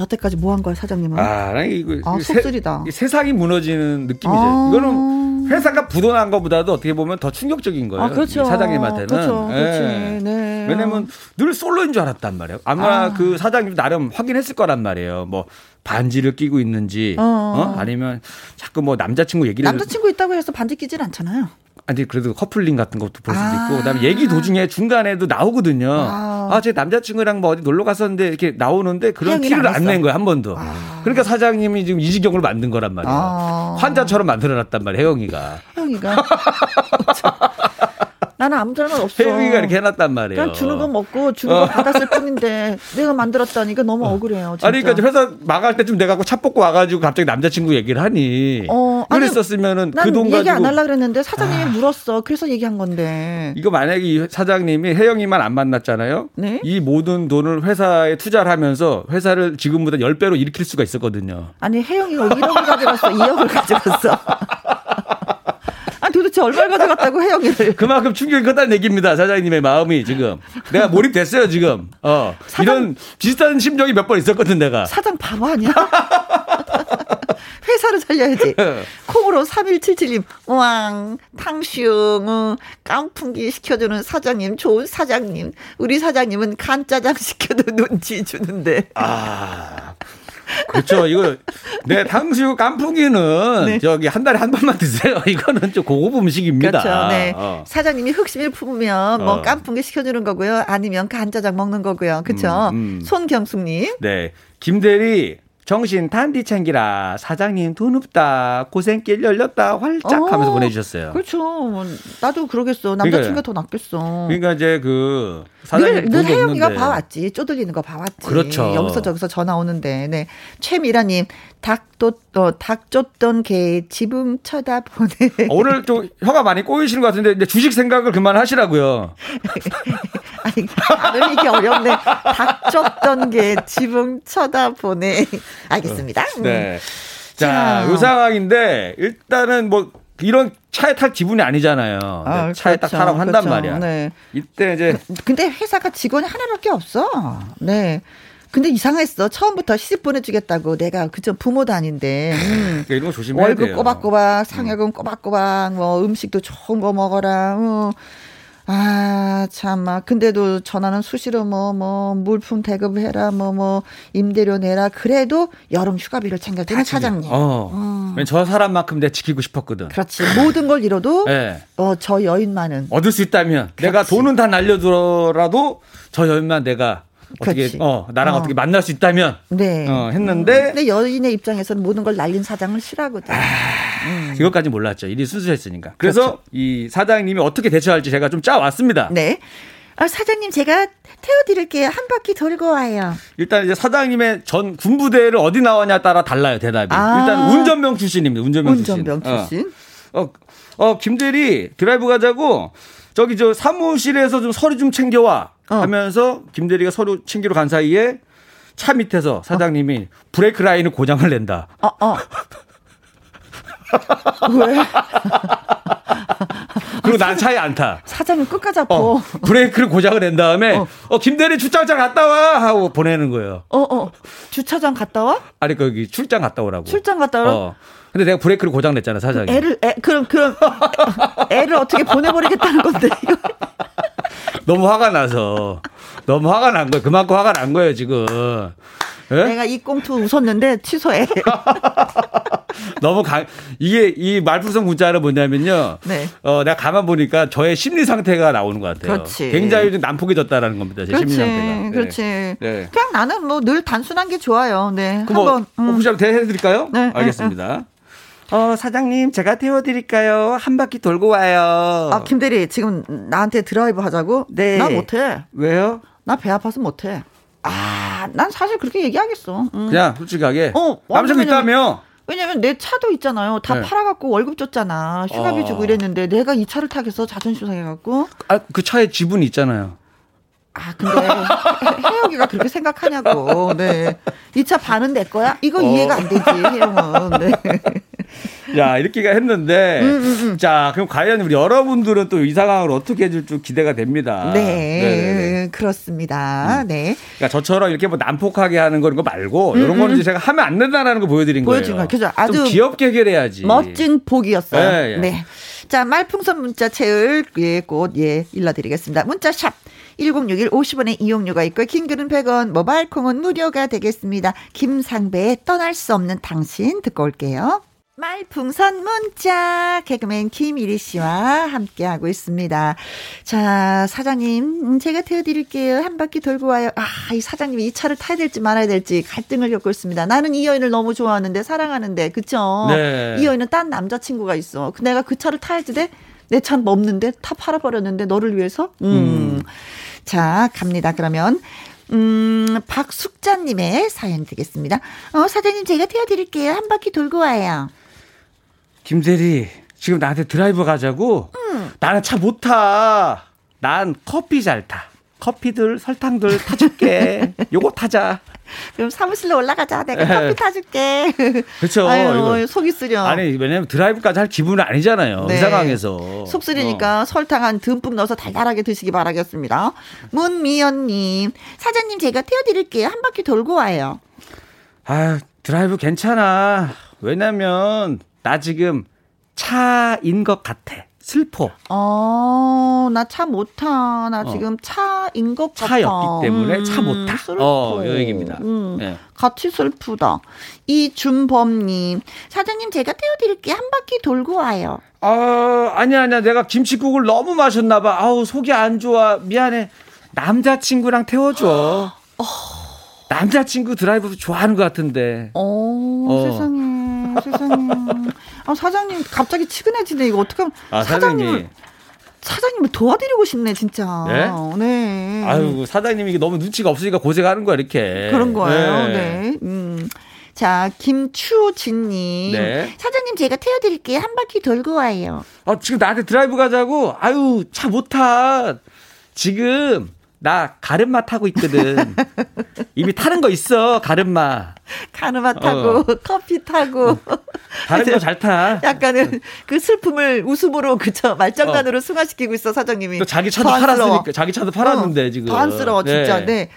여태까지 뭐 한 거야 사장님은? 아, 나 이거 아, 세- 속쓰리다. 이 세상이 무너지는 느낌이죠. 아. 이거는 회사가 부도난 것보다도 어떻게 보면 더 충격적인 거예요. 아, 그렇죠. 이 사장님한테는. 그렇죠. 예. 그렇지. 네. 왜냐면 늘 솔로인 줄 알았단 말이에요. 아마 아. 그 사장님 나름 확인했을 거란 말이에요. 뭐 반지를 끼고 있는지, 어. 어? 아니면 자꾸 뭐 남자친구 얘기를 남자친구 있다고 해서 반지 끼질 않잖아요. 아니 그래도 커플링 같은 것도 볼 수도 아. 있고 그다음에 얘기 도중에 중간에도 나오거든요. 아. 아, 제 남자친구랑 뭐 어디 놀러 갔었는데 이렇게 나오는데 그런 티를 안안 낸. 거야 한 번도. 그러니까 사장님이 지금 이 지경을 만든 거란 말이에요. 아. 환자처럼 만들어놨단 말이에요, 혜영이가. 형이가 [laughs] 나는 아무 잘못 없어. 혜영이가 이렇게 해놨단 말이에요. 그냥 주는 거 먹고 주는 거 받았을 뿐인데 [laughs] 내가 만들었다니까 너무 억울해요. 진짜. 아니, 그러니까 회사 나갈 때쯤 내가 차 뽑고 와가지고 갑자기 남자친구 얘기를 하니. 어, 아니, 그랬었으면은 난그돈 얘기 안 가지고. 하려 그랬는데 사장님이 물었어. 그래서 얘기한 건데. 이거 만약에 이 사장님이 혜영이만 안 만났잖아요. 네. 이 모든 돈을 회사에 투자를 하면서 회사를 지금보다 10배로 일으킬 수가 있었거든요. 아니 혜영이가 1억을 가져갔어. [laughs] 2억을 가져갔어. [laughs] 아 도대체 얼마를 가져갔다고 혜영이를. [laughs] 그만큼 충격이 컸다는 얘기입니다. 사장님의 마음이 지금. 내가 몰입됐어요, 지금. 어. 이런 비슷한 심정이 몇 번 있었거든, 내가. 사장 바보 아니야? [laughs] 회사를 살려야지. [laughs] 콩으로 3177님, 왕, 탕슝, 어, 깐풍기 시켜주는 사장님, 좋은 사장님. 우리 사장님은 간짜장 시켜도 눈치 주는데. 아. 그렇죠. 이거 내 탕수육 깐풍기는 네. 저기 한 달에 한 번만 드세요. [laughs] 이거는 좀 고급 음식입니다. 그렇죠. 네. 어. 사장님이 흑심을 품으면 뭐 어. 깐풍기 시켜주는 거고요. 아니면 간짜장 먹는 거고요. 그렇죠. 음, 음. 손경숙님. 네. 김대리 정신 단디 챙기라. 사장님 돈 없다. 고생길 열렸다. 활짝 어, 하면서 보내주셨어요. 그렇죠. 뭐, 나도 그러겠어. 남자친구가 더 낫겠어. 그러니까 이제 그 늘, 사장님 늘 돈도 혜영이가. 봐왔지. 쪼들리는 거 봐왔지. 그렇죠. 여기서 저기서 전화 오는데. 네. 최미라님, 닭도, 어, 닭 쫓던 개 지붕 쳐다보네. 어, 오늘 좀 혀가 많이 꼬이시는 것 같은데 이제 주식 생각을 그만하시라고요. [laughs] 아니, 발음이 어렵네. 닭 쫓던 개 지붕 쳐다보네. 알겠습니다. 음. 네. 자. 자, 요 상황인데 일단은 뭐 이런 차에 탈 기분이 아니잖아요. 아, 네, 차에 딱 그렇죠. 타라고 한단 그렇죠. 말이야. 네. 이때 이제 근데 회사가 직원이 하나밖에 없어. 네. 근데 이상했어. 처음부터 시집 보내주겠다고. 내가 그저 부모도 아닌데. 음. 그러니까 이런 거 조심해야 월급 돼요. 꼬박꼬박, 상여금 꼬박꼬박, 뭐 음식도 좋은 거 먹어라. 어. 아, 참아. 근데도 전화는 수시로 뭐, 뭐, 물품 대급해라, 뭐, 뭐, 임대료 내라. 그래도 여름 휴가비를 챙겨주는 사장님. 어. 음. 왜냐면 저 사람만큼 내가 지키고 싶었거든. 그렇지. 모든 걸 잃어도, [laughs] 네. 어, 저 여인만은. 얻을 수 있다면 내가 그렇지. 돈은 다 날려두더라도 저 여인만 내가 어떻게 그렇지. 어 나랑 어. 어. 떻게 만날 수 있다면 네. 어, 했는데 근데 여인의 입장에서는 모든 걸 날린 사장을 싫어하거든. 이것까지 몰랐죠. 일이 순수했으니까. 그래서 이 사장님이 어떻게 대처할지 제가 좀 짜왔습니다. 네. 아, 사장님, 제가 태워드릴게요. 한 바퀴 돌고 와요. 일단 이제 사장님의 전 군부대를 어디 나왔냐 따라 달라요 대답이. 아. 일단 운전병 출신입니다. 운전병, 운전병 출신. 어, 어, 어, 김대리 드라이브 가자고 저기 저 사무실에서 좀 서류 좀 챙겨와 어. 하면서 김대리가 서류 챙기러 간 사이에 차 밑에서 사장님이 브레이크 라인을 고장을 낸다. 어, 어. 왜? 그리고 난 차에 안 타. 사장님 끝까지 나빠. 어, 어, 브레이크를 고장을 낸 다음에 어. 어, 김대리 출장장 갔다 와 하고 보내는 거예요. 어, 주차장 갔다 와? 아니 거기 출장 갔다 오라고. 출장 갔다 와? 어. 근데 내가 브레이크를 고장 냈잖아 사장님. 애를, 애, 그럼, 그럼, [laughs] 애를 어떻게 보내버리겠다는 건데. 이거. [laughs] 너무 화가 나서 너무 화가 난 거예요. 그만큼 화가 난 거예요 지금. 예? 내가 이 꽁투 웃었는데 취소해. [laughs] 너무 강 이게 이 말풍선 문자는 뭐냐면요. 네. 어 내가 가만 보니까 저의 심리 상태가 나오는 것 같아요. 그렇지. 굉장히 좀 난폭해졌다라는 겁니다. 제 그렇지, 심리 상태가. 네. 그렇지. 네. 그냥 나는 뭐 늘 단순한 게 좋아요. 네. 뭐 한번. 음. 혹시 한번 대해드릴까요? 네, 알겠습니다. 어 사장님 제가 태워드릴까요? 한 바퀴 돌고 와요. 아, 김대리, 지금 나한테 드라이브 하자고? 네. 나 못해. 왜요? 나 배 아파서 못해. 아, 난 사실 그렇게 얘기하겠어. 음. 그냥 솔직하게 어, 왜냐면- 있다며. 왜냐면 내 차도 있잖아요. 다 네. 팔아갖고 월급 줬잖아. 휴가비 어. 주고 이랬는데 내가 이 차를 타겠어. 자존심 상해갖고. 아 그 차에 지분이 있잖아요. 아, 근데 [laughs] 해- 혜영이가 그렇게 생각하냐고. 네. 이 차 반은 내 거야? 이거 어. 이해가 안 되지, 혜영은. 네. 야 이렇게가 했는데 음, 자 그럼 과연 우리 여러분들은 또 이 상황을 어떻게 해줄 줄 기대가 됩니다. 네, 네네네. 그렇습니다. 네. 그러니까 저처럼 이렇게 뭐 난폭하게 하는 거 이런 거 말고 이런 거는 이제 제가 하면 안 된다라는 거 보여드린 음, 보여준 거예요. 거예요. 그죠? 좀 아주 귀엽게 해결해야지. 멋진 복이었어요. 네, 네. 예. 자, 말풍선 문자 채울 예, 꽃, 예, 일러드리겠습니다. 문자 샵 1061 50원의 이용료가 있고, 킹글은 100원, 모바일 콩은 무료가 되겠습니다. 김상배의 떠날 수 없는 당신 듣고 올게요. 말풍선 문자 개그맨 김일희 씨와 함께 하고 있습니다. 자 사장님 음, 제가 태워드릴게요. 한 바퀴 돌고 와요. 아이 사장님이 이 차를 타야 될지 말아야 될지 갈등을 겪고 있습니다. 나는 이 여인을 너무 좋아하는데 사랑하는데 그쵸? 네. 이 여인은 딴 남자친구가 있어. 그 내가 그 차를 타야지 돼? 내차 없는데 다 팔아버렸는데 너를 위해서? 음. 자, 갑니다. 그러면. 음, 박숙자님의 사연 되겠습니다. 어, 사장님 제가 태워드릴게요. 한 바퀴 돌고 와요. 김대리 지금 나한테 드라이브 가자고. 나는 차 못 타. 난 커피 잘 타. 커피들 설탕들 타줄게. [laughs] 요거 타자. 그럼 사무실로 올라가자. 내가 예. 커피 타줄게. 그쵸, [laughs] 아유. 속이 쓰려. 아니 왜냐면 드라이브까지 할 기분은 아니잖아요. 네. 이 상황에서. 속 쓰리니까 설탕 한 듬뿍 넣어서 달달하게 드시기 바라겠습니다. 문미연님, 사장님 제가 태워드릴게요. 한 바퀴 돌고 와요. 아 드라이브 괜찮아. 왜냐면 나 지금 차인 것 같아. 슬퍼. 어, 나 차 못 타. 나 어. 지금 차인 것 같아. 차였기 때문에 차못 타. 슬퍼. 어, 요 얘기입니다. 음, 예. 같이 슬프다. 이준범님, 사장님 제가 태워드릴게요. 한 바퀴 돌고 와요. 아, 아니야, 아니야. 내가 김치국을 너무 마셨나봐. 아우, 속이 안 좋아. 미안해. 남자친구랑 태워줘. [gasps] 남자친구 드라이브 좋아하는 것 같은데. 어, 어. 세상에, 세상에. 아, 사장님 갑자기 치근해지네. 이거 어떡하면. 아, 사장님을, 사장님. 사장님을 도와드리고 싶네, 진짜. 네? 네. 아유, 사장님이 너무 눈치가 없으니까 고생하는 거야, 이렇게. 그런 거예요. 네. 네. 음. 자, 김추진님. 네. 사장님 제가 태워드릴게요. 한 바퀴 돌고 와요. 아, 지금 나한테 드라이브 가자고. 아유, 차 못 타. 지금 나 가르마 타고 있거든. 이미 타는 거 있어, 가르마. 가르마 타고, 어. 커피 타고. 다른 거 잘 타. 약간은 그 슬픔을 웃음으로, 그쵸. 말장난으로 승화시키고 있어, 사장님이. 또 자기 차도 더. 팔았으니까 자기 차도 팔았는데 어, 지금. 더 안쓰러워, 진짜. 네.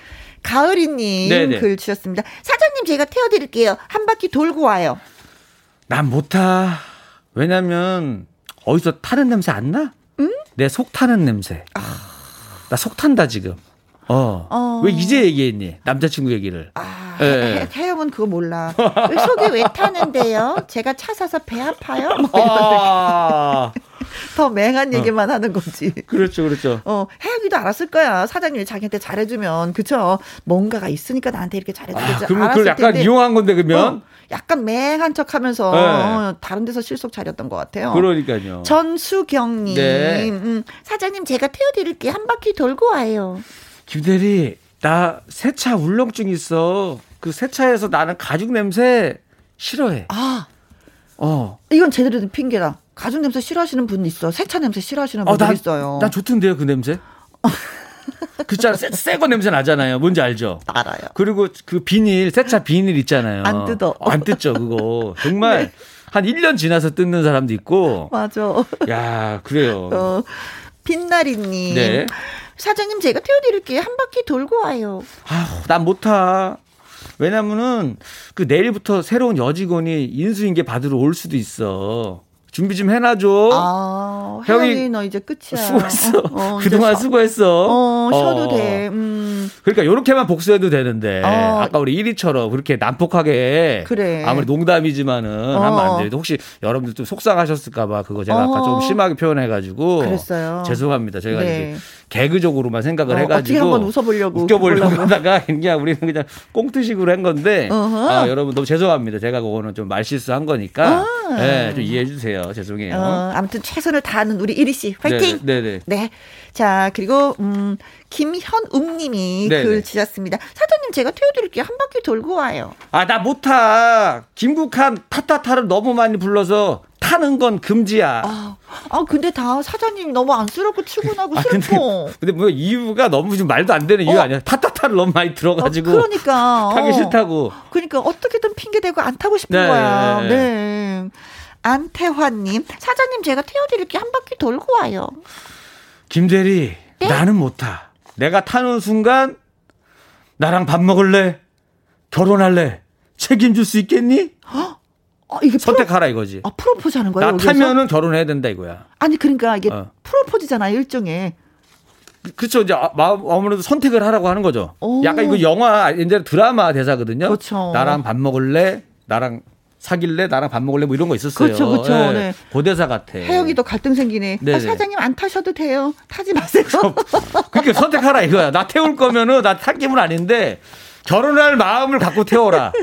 가을이님 네네. 글 주셨습니다. 사장님 제가 태워드릴게요. 한 바퀴 돌고 와요. 난 못 타. 왜냐면 어디서 타는 냄새 안 나? 내속 타는 냄새. 나 속 탄다 지금. 어. 어. 왜 이제 얘기했니? 남자친구 얘기를. 아, 예. 태영은 그거 몰라. 왜 속이 왜 타는데요? 제가 차 사서 배 아파요? 뭐 이런 아, 더 맹한 얘기만 하는 거지. 그렇죠, 그렇죠. 어, 혜영이도 알았을 거야. 사장님이 자기한테 잘해주면, 그쵸? 뭔가가 있으니까 나한테 이렇게 잘해주겠지. 아, 그러면 알았을 그걸 약간 텐데, 이용한 건데 그러면. 어, 약간 맹한 척 하면서, 네. 어, 다른 데서 실속 차렸던 것 같아요. 그러니까요. 전수경님, 네. 음, 사장님 제가 태워드릴게요. 한 바퀴 돌고 와요. 김대리, 나 세차 울렁증 있어. 그 세차에서 나는 가죽 냄새 싫어해. 아, 어. 이건 제대로 된 핑계다. 가죽 냄새 싫어하시는 분 있어. 세차 냄새 싫어하시는 분들 난, 있어요. 난 좋던데요, 그 냄새. [laughs] 그잖아 새거 냄새 나잖아요. 뭔지 알죠? 알아요. 그리고 그 비닐, 세차 비닐 있잖아요. 안 뜯어. 어, 안 뜯죠, 그거. 정말 네. 한 1년 지나서 뜯는 사람도 있고. 맞아. 야, 그래요. 어, 빛나리님. 네. 사장님 제가 태워드릴게요. 한 바퀴 돌고 와요. 아, 난못 타. 왜냐면은 그 내일부터 새로운 여직원이 인수인계 받으러 올 수도 있어. 준비 좀 해놔줘. 아, 형이 혜영이 너 이제 끝이야. 수고했어. 어, [laughs] 어, 그동안 쉬- 수고했어. 어, 쉬어도 어. 돼. 음. 그러니까 요렇게만 복수해도 되는데 어. 아까 우리 1위처럼 그렇게 난폭하게 그래. 아무리 농담이지만은 어. 하면 안 돼요. 혹시 여러분들 좀 속상하셨을까봐 그거 제가 아까 어. 좀 심하게 표현해가지고 그랬어요. 죄송합니다. 저희가 네. 이제 개그적으로만 생각을 어, 해가지고 한번 웃어보려고. 웃겨보려고 웃겨보려고. 하다가 [laughs] 그냥 우리는 그냥 꽁트식으로 한 건데 어허. 아, 여러분 너무 죄송합니다. 제가 그거는 좀 말실수 한 거니까 아. 네, 좀 이해해 주세요. 죄송해요. 어, 아무튼 최선을 다하는 우리 이리 씨 화이팅. 네, 네, 네. 네. 자, 그리고 음 김현웅 님이 네네. 글 주셨습니다. 사장님 제가 태워드릴게요. 한 바퀴 돌고 와요. 아, 나 못 타. 김국한 타타타를 너무 많이 불러서 타는 건 금지야. 아, 아 근데 다 사장님이 너무 안쓰럽고 출근하고 아, 슬퍼. 근데 뭐 이유가 너무 좀 말도 안 되는 이유 어. 아니야? 타타타를 너무 많이 어, 들어가지고 그러니까 [laughs] 타기 어. 싫다고. 그러니까 어떻게든 핑계 대고 안 타고 싶은 네, 거야. 네, 네. 안태환님, 사장님 제가 태워드릴게 한 바퀴 돌고 와요. 김대리, 네? 나는 못 타. 내가 타는 순간 나랑 밥 먹을래? 결혼할래? 책임질 수 있겠니? 아 이게 선택하라 이거지. 아 프로포즈 하는 거예요? 나 여기서? 타면은 결혼해야 된다 이거야. 아니 그러니까 이게 어. 프로포즈잖아요 일종의. 그렇죠. 이제 아- 아무래도 선택을 하라고 하는 거죠. 오. 약간 이거 영화 옛날에 드라마 대사거든요. 그렇죠. 나랑 밥 먹을래? 나랑 사귈래? 나랑 밥 먹을래? 뭐 이런 거 있었어요. 그렇죠, 그렇죠. 예. 네. 그 대사 같아. 혜영이도 갈등 생기네. 아, 사장님 안 타셔도 돼요. 타지 마세요. 그러니까 선택하라 이거야. 나 태울 거면은 나 탈 기분 아닌데 결혼할 마음을 갖고 태워라.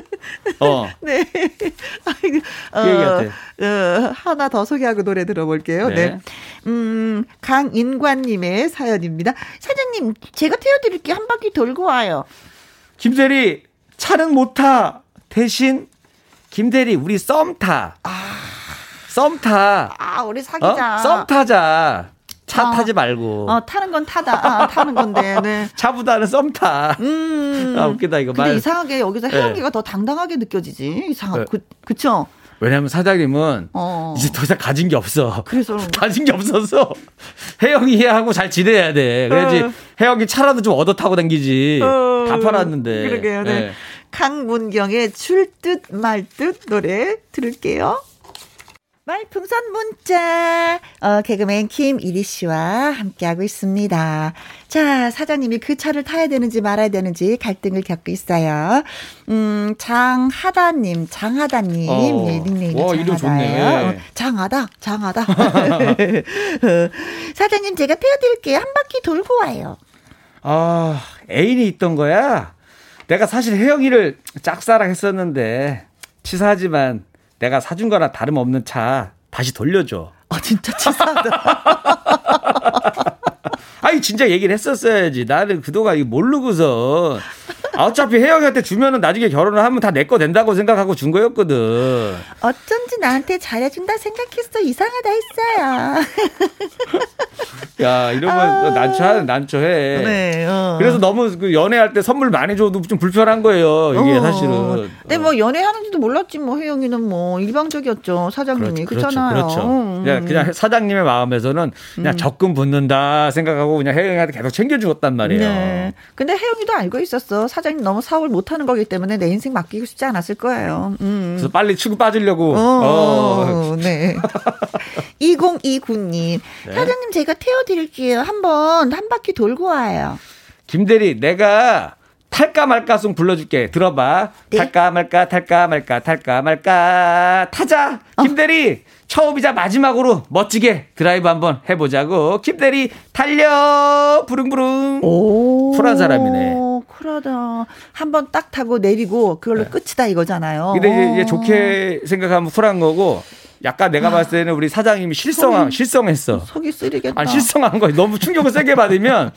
어. [laughs] 네. 그 얘기 같아. 어, 하나 더 소개하고 노래 들어볼게요. 네. 네. 음, 강인관님의 사연입니다. 사장님, 제가 태워드릴게요. 한 바퀴 돌고 와요. 김대리 차는 못 타. 대신 김대리 우리 썸 타. 썸 타. 아, 우리 어? 사귀자. 썸 타자. 차 어. 타지 말고. 어, 타는 건 타다. 아, 타는 건데, 네. [laughs] 차보다는 썸 타. 음. 아, 웃기다, 이거 근데 말. 이상하게 여기서 네. 혜영이가 더 당당하게 느껴지지. 이상, 네. 그, 그쵸? 왜냐면 사장님은 어. 이제 더 이상 가진 게 없어. 그래서. [laughs] 가진 게 없어서 혜영이 하고 잘 지내야 돼. 그래야지 어. 혜영이 차라도 좀 얻어 타고 다니지. 어, 다 팔았는데. 그러게요. 네. 예. 강문경의 줄 듯 말 듯 노래 들을게요. 말풍선 문자 어, 개그맨 김이리 씨와 함께하고 있습니다. 자 사장님이 그 차를 타야 되는지 말아야 되는지 갈등을 겪고 있어요. 음 장하다님 장하다님 어. 예, 닉네임이 와, 이름 좋네. 어, 장하다 장하다. 어, [laughs] [laughs] 사장님 제가 태워드릴게요. 한 바퀴 돌고 와요. 아, 애인이 있던 거야? 내가 사실 혜영이를 짝사랑 했었는데, 치사하지만 내가 사준 거나 다름없는 차 다시 돌려줘. 아 진짜 치사하다. [laughs] 아니, 진짜 얘기를 했었어야지. 나는 그동안 모르고서. 아, 어차피 혜영이한테 주면은 나중에 결혼을 하면 다 내 거 된다고 생각하고 준 거였거든. 어쩐지 나한테 잘해준다 생각했어 이상하다 했어요. 야, 이러면 난처하네, 난처해. 네. 어. 그래서 너무 그 연애할 때 선물 많이 줘도 좀 불편한 거예요. 이게 어. 사실은. 근데 뭐 연애하는지도 몰랐지 뭐 혜영이는 뭐 일방적이었죠 사장님이 그렇죠, 그렇잖아요. 그렇죠. 음, 그냥, 음. 그냥 사장님의 마음에서는 그냥 적금 붙는다 생각하고 그냥 혜영이한테 계속 챙겨주었단 말이에요. 네. 근데 혜영이도 알고 있었어. 사 장님 너무 사업을 못하는 거기 때문에 내 인생 맡기고 싶지 않았을 거예요. 음. 그래서 빨리 치고 빠지려고. 어, 어. 네. [laughs] 2029님. 네. 사장님 제가 태워드릴게요. 한번 한 바퀴 돌고 와요. 김대리, 내가 탈까 말까 송 불러줄게. 들어봐. 네. 탈까 말까, 탈까 말까, 탈까 말까. 타자. 어. 김대리, 처음이자 마지막으로 멋지게 드라이브 한번 해보자고. 김대리, 달려! 부릉부릉. 오. 쿨한 사람이네. 쿨하다. 한 번 딱 타고 내리고 그걸로 끝이다 이거잖아요. 근데 이제, 이제 어. 좋게 생각하면 쿨한 거고, 약간 내가 봤을 때는 우리 사장님이 실성, 실성했어. 속이 쓰리겠다. 아, 실성한 거 너무 충격을 세게 받으면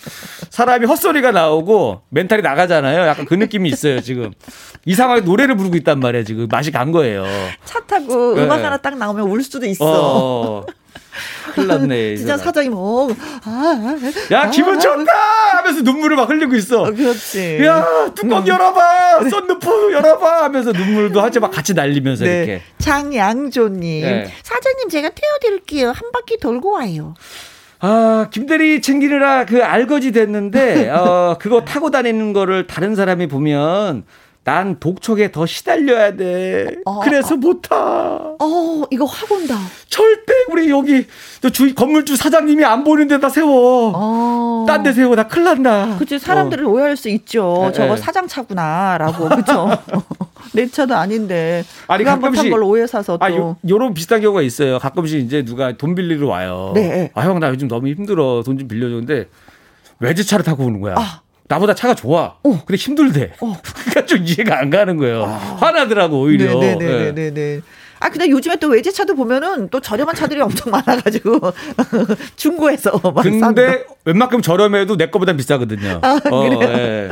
사람이 헛소리가 나오고 멘탈이 나가잖아요. 약간 그 느낌이 있어요, 지금. 이상하게 노래를 부르고 있단 말이에요, 지금. 맛이 간 거예요. 차 타고 네. 음악 하나 딱 나오면 울 수도 있어. 어. 큰일 났네. [laughs] 이 진짜. 사장님, 어, 아, 야, 기분 좋다! 하면서 눈물을 막 흘리고 있어. 어, 그렇지. 야, 뚜껑 열어봐! [laughs] 썬루프 열어봐! 하면서 눈물도 하지 막 같이 날리면서 네. 이렇게. 장양조님. 네. 사장님, 제가 태워드릴게요. 한 바퀴 돌고 와요. 아, 김대리 챙기느라 그 알거지 됐는데, [laughs] 어, 그거 타고 다니는 거를 다른 사람이 보면, 난 독촉에 더 시달려야 돼. 어, 그래서 못 타. 어, 이거 확 온다. 절대 우리 여기 저 주, 건물주 사장님이 안 보는 데다 세워. 어. 딴데 세워. 나 큰일 난다. 그치, 사람들은 오해할 수 있죠. 네, 저거 네. 사장 차구나, 라고. [laughs] 그쵸? 내 차도 아닌데. 아니, 가끔씩- 걸 오해 사서 또. 아, 요, 요런 비슷한 경우가 있어요. 가끔씩 이제 누가 돈 빌리러 와요. 네. 아, 형, 나 요즘 너무 힘들어. 돈 좀 빌려줬는데, 외제차를 타고 오는 거야. 아. 나보다 차가 좋아. 근데 힘들대. [laughs] 그러니까 좀 이해가 안 가는 거예요. 화나더라고, 오히려. 예. 네네네 네 네. 아, 근데 요즘에 또 외제차도 보면은 또 저렴한 차들이 엄청 많아가지고. [laughs] 중고에서. 근데 웬만큼 저렴해도 내 거보다 비싸거든요. 아, 어, 그래요? 예.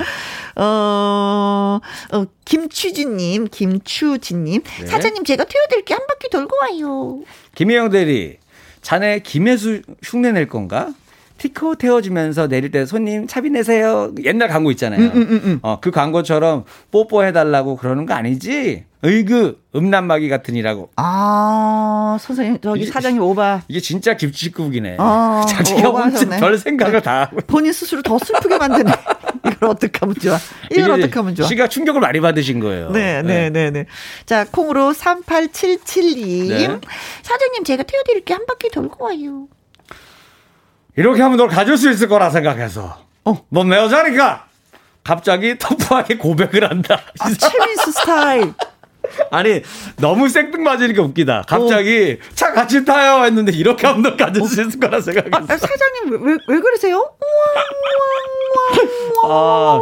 어, 어, 김추진님, 김추진님. 네. 사장님, 제가 태워드릴게 한 바퀴 돌고 와요. 김혜영 대리, 자네 김혜수 흉내 낼 건가? 티코 태워주면서 내릴 때 손님 차비 내세요. 옛날 광고 있잖아요. 음, 어, 그 광고처럼 뽀뽀해달라고 그러는 거 아니지? 으이그, 음란마귀 같으니라고. 아, 선생님, 저기 이게- 사장님 오바. 이게 진짜 김치국이네. 아, [laughs] 자기가. 혼자 별 생각을 다 하고. 본인 스스로 더 슬프게 만드네. [laughs] 이걸 어떡하면 좋아. 이걸 어떡하면 좋아. 씨가 충격을 많이 받으신 거예요. 네, 네, 네, 네. 자, 콩으로 3877님. 네. 사장님, 제가 태워드릴게 한 바퀴 돌고 와요. 이렇게 하면 널 가질 수 있을 거라 생각해서. 어. 넌 내 여자니까! 갑자기 터프하게 고백을 한다. 아, 최민수 스타일. [laughs] 아니 너무 생뚱맞으니까 웃기다. 갑자기 차 같이 타요 했는데 이렇게 하면 너 가질 수 있을 거라 아, 생각했어. 아, 사장님, 왜, 왜, 왜 그러세요? 아,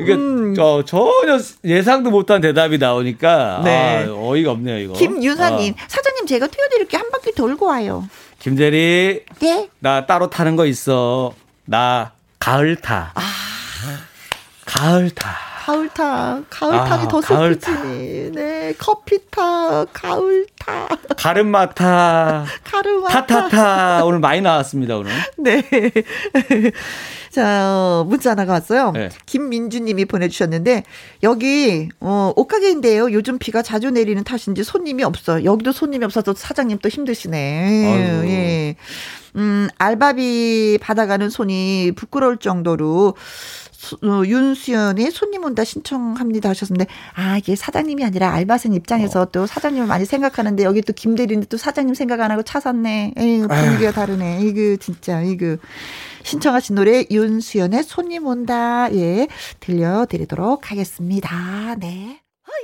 이게 저 전혀 예상도 못한 대답이 나오니까 네. 아, 어이가 없네요 이거. 김윤사님, 어. 사장님 제가 튀어드릴게 한 바퀴 돌고 와요. 김대리 네. 나 따로 타는 거 있어. 나 가을 타. 아. 가을 타. 가을 타, 가을타니 아, 더 가을타. 슬프지. 네, 커피 타, 가을 타, 가르마 타. 가르마. 타타타 오늘 많이 나왔습니다 오늘. 네. 자, 어, 문자 하나가 왔어요. 네. 김민주님이 보내주셨는데, 여기, 어, 옷가게인데요. 요즘 비가 자주 내리는 탓인지 손님이 없어요. 여기도 손님이 없어서 사장님 또 힘드시네. 예. 음, 알바비 받아가는 손이 부끄러울 정도로, 수- 어, 윤수연의 손님 온다 신청합니다 하셨는데, 아, 이게 사장님이 아니라 알바생 입장에서 또 사장님을 많이 생각하는데, 여기 또 김대리는 또 사장님 생각 안 하고 차 샀네. 에이, 분위기가 다르네. 이거 진짜, 이거. 신청하신 노래 윤수연의 손님 온다. 예, 들려드리도록 하겠습니다. 네.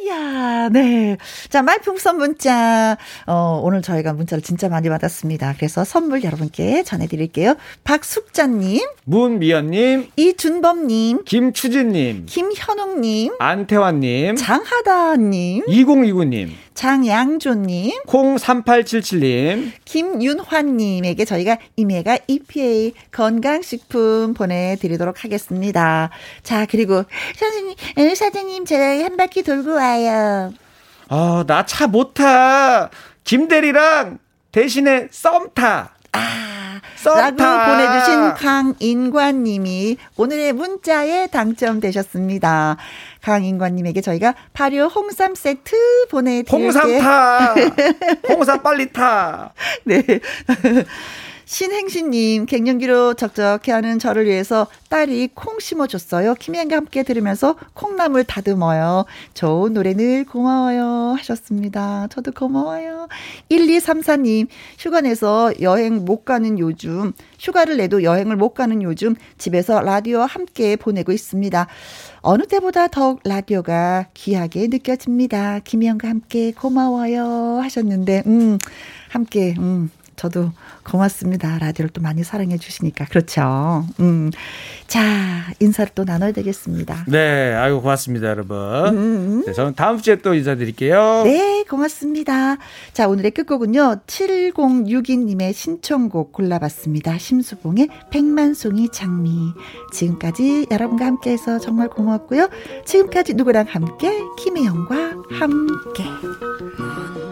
야, 네. 자, 말풍선 문자. 어, 오늘 저희가 문자를 진짜 많이 받았습니다. 그래서 선물 여러분께 전해드릴게요. 박숙자님, 문미연님, 이준범님, 김추진님, 김현웅님, 안태환님, 장하다님, 2029님, 장양조님, 콩3877님, 김윤환님에게 저희가 이메가 EPA 건강식품 보내드리도록 하겠습니다. 자, 그리고 선생님, 에, 사장님, 제가 한 바퀴 돌고 와요. 아, 나차 못 타. 김대리랑 대신에 썸 타. 아, 썸 라고 타. 보내주신 강인관님이 오늘의 문자에 당첨되셨습니다. 강인관님에게 저희가 발효 홍삼 세트 보내드릴게요. [laughs] 홍삼 타. 홍삼 빨리 타. 네. 신행신님, 갱년기로 적적해 하는 저를 위해서 딸이 콩 심어줬어요. 김혜영과 함께 들으면서 콩나물 다듬어요. 좋은 노래 늘 고마워요. 하셨습니다. 저도 고마워요. 1234님, 휴가 내서 여행 못 가는 요즘, 휴가를 내도 여행을 못 가는 요즘 집에서 라디오와 함께 보내고 있습니다. 어느 때보다 더욱 라디오가 귀하게 느껴집니다. 김혜영과 함께 고마워요. 하셨는데, 음, 함께, 음, 저도 고맙습니다. 라디오를 또 많이 사랑해 주시니까. 그렇죠. 음. 자, 인사를 또 나눠야 되겠습니다. 네, 아이고 고맙습니다, 여러분. 음. 네, 저는 다음 주에 또 인사드릴게요. 네, 고맙습니다. 자, 오늘의 끝곡은요. 7062님의 신청곡 골라봤습니다. 심수봉의 백만송이 장미. 지금까지 여러분과 함께해서 정말 고맙고요. 지금까지 누구랑 함께? 김혜영과 함께.